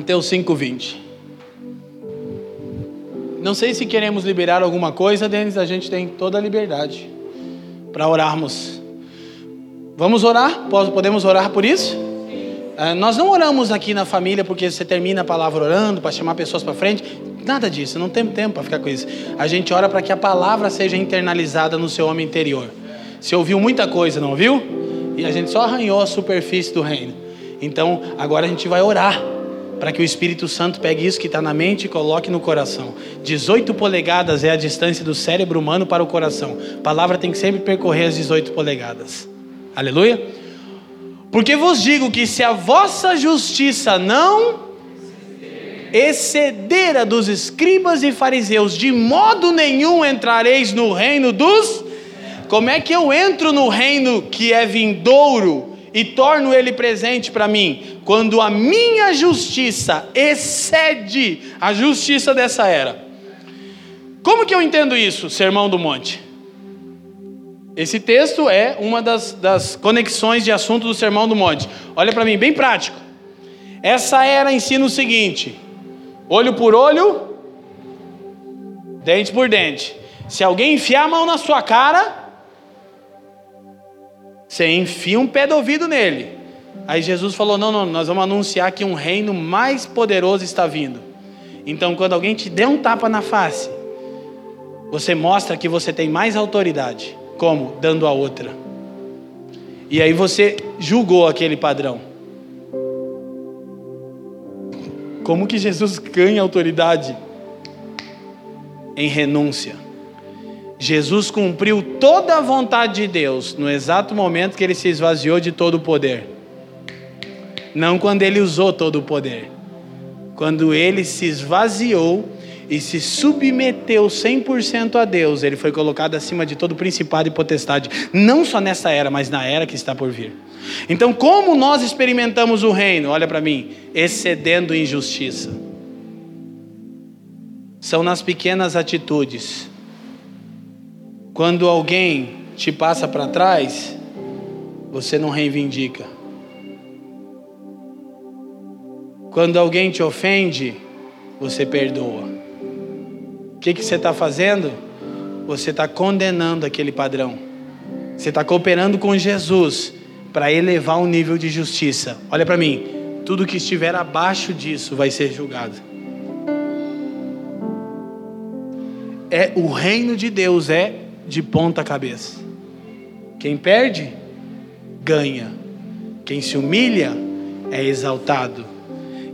Mateus 5:20. Não sei se queremos liberar alguma coisa, Denis, a gente tem toda a liberdade para orarmos. Vamos orar? Podemos orar por isso? Ah, nós não oramos aqui na família porque você termina a palavra orando para chamar pessoas para frente. Nada disso, não tem tempo para ficar com isso. A gente ora para que a palavra seja internalizada no seu homem interior. Você ouviu muita coisa, não ouviu? E a gente só arranhou a superfície do reino. Então, agora a gente vai orar para que o Espírito Santo pegue isso que está na mente e coloque no coração. 18 polegadas é a distância do cérebro humano para o coração. A palavra tem que sempre percorrer as 18 polegadas. Aleluia? Porque vos digo que se a vossa justiça não exceder a dos escribas e fariseus, de modo nenhum entrareis no reino dos. Como é que eu entro no reino que é vindouro e torno ele presente para mim? Quando a minha justiça excede a justiça dessa era. Como que eu entendo isso, Sermão do Monte? Esse texto é uma das, das conexões de assunto do Sermão do Monte. Olha para mim, bem prático. Essa era ensina o seguinte: olho por olho, dente por dente. Se alguém enfiar a mão na sua cara, você enfia um pé do ouvido nele. Aí Jesus falou: não, não, nós vamos anunciar que um reino mais poderoso está vindo. Então, quando alguém te der um tapa na face, você mostra que você tem mais autoridade. Como? Dando a outra. E aí você julgou aquele padrão. Como que Jesus ganha autoridade? Em renúncia. Jesus cumpriu toda a vontade de Deus no exato momento que ele se esvaziou de todo o poder. Não quando ele usou todo o poder. Quando ele se esvaziou e se submeteu 100% a Deus, ele foi colocado acima de todo principado e potestade, não só nessa era, mas na era que está por vir. Então, como nós experimentamos o reino? Olha para mim, excedendo injustiça. São nas pequenas atitudes. Quando alguém te passa para trás, você não reivindica. Quando alguém te ofende, você perdoa. O que, que você está fazendo? Você está condenando aquele padrão. Você está cooperando com Jesus para elevar o nível de justiça. Olha para mim, tudo que estiver abaixo disso vai ser julgado. É o reino de Deus é de ponta cabeça. Quem perde ganha. Quem se humilha é exaltado.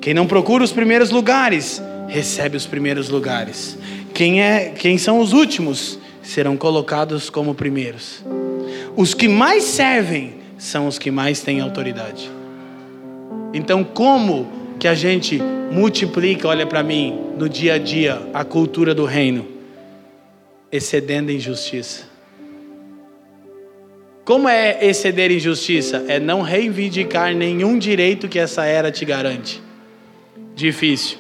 Quem não procura os primeiros lugares recebe os primeiros lugares. Quem, é, quem são os últimos serão colocados como primeiros. Os que mais servem são os que mais têm autoridade. Então, como que a gente multiplica, olha para mim, no dia a dia, a cultura do reino? Excedendo em justiça. Como é exceder em justiça? É não reivindicar nenhum direito que essa era te garante. Difícil.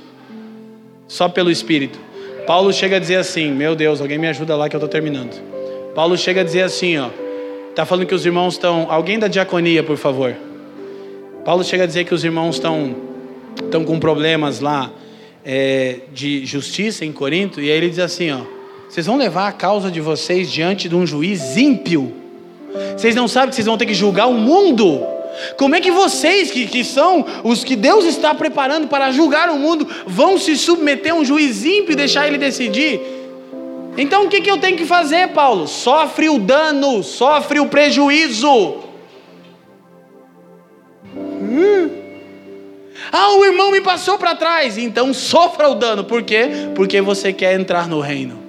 Só pelo Espírito. Paulo chega a dizer assim: Meu Deus, alguém me ajuda lá que eu estou terminando. Paulo chega a dizer assim: ó, tá falando que os irmãos estão. Alguém da diaconia, por favor. Paulo chega a dizer que os irmãos estão estão com problemas lá é, de justiça em Corinto e aí ele diz assim: ó, vocês vão levar a causa de vocês diante de um juiz ímpio. Vocês não sabem que vocês vão ter que julgar o mundo. Como é que vocês, que, que são os que Deus está preparando para julgar o mundo, vão se submeter a um juiz ímpio e deixar ele decidir? Então o que, que eu tenho que fazer, Paulo? Sofre o dano, sofre o prejuízo. Hum. Ah, o irmão me passou para trás, então sofra o dano. Por quê? Porque você quer entrar no reino.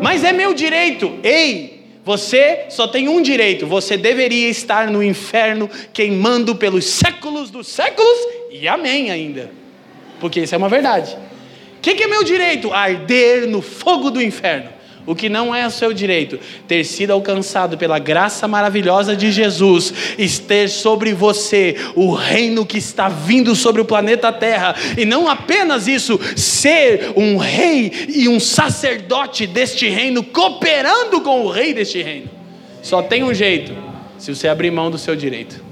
Mas é meu direito. Ei, você só tem um direito: você deveria estar no inferno queimando pelos séculos dos séculos e amém ainda. Porque isso é uma verdade. O que, que é meu direito? Arder no fogo do inferno o que não é o seu direito, ter sido alcançado pela graça maravilhosa de Jesus, ter sobre você o reino que está vindo sobre o planeta Terra, e não apenas isso, ser um rei e um sacerdote deste reino, cooperando com o rei deste reino. Só tem um jeito, se você abrir mão do seu direito.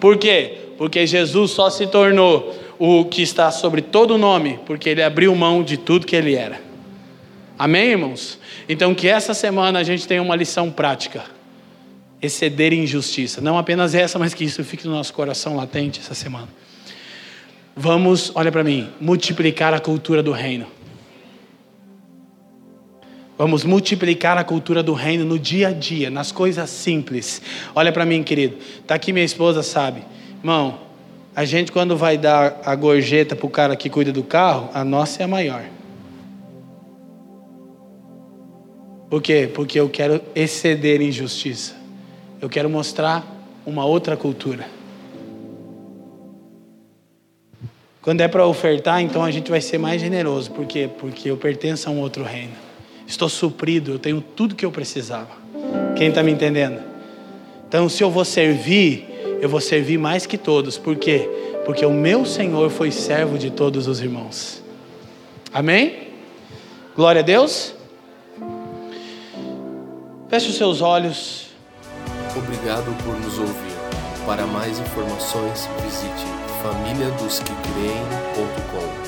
Por quê? Porque Jesus só se tornou o que está sobre todo o nome, porque ele abriu mão de tudo que ele era. Amém, irmãos? Então, que essa semana a gente tenha uma lição prática. exceder em justiça. Não apenas essa, mas que isso fique no nosso coração latente essa semana. Vamos, olha para mim, multiplicar a cultura do reino. Vamos multiplicar a cultura do reino no dia a dia, nas coisas simples. Olha para mim, querido. Tá aqui minha esposa, sabe? Irmão, a gente quando vai dar a gorjeta pro cara que cuida do carro, a nossa é a maior. Por quê? Porque eu quero exceder em justiça. Eu quero mostrar uma outra cultura. Quando é para ofertar, então a gente vai ser mais generoso. Por quê? Porque eu pertenço a um outro reino. Estou suprido, eu tenho tudo que eu precisava. Quem está me entendendo? Então, se eu vou servir, eu vou servir mais que todos. Por quê? Porque o meu Senhor foi servo de todos os irmãos. Amém? Glória a Deus. Feche os seus olhos. Obrigado por nos ouvir. Para mais informações, visite famíliadosquecreem.com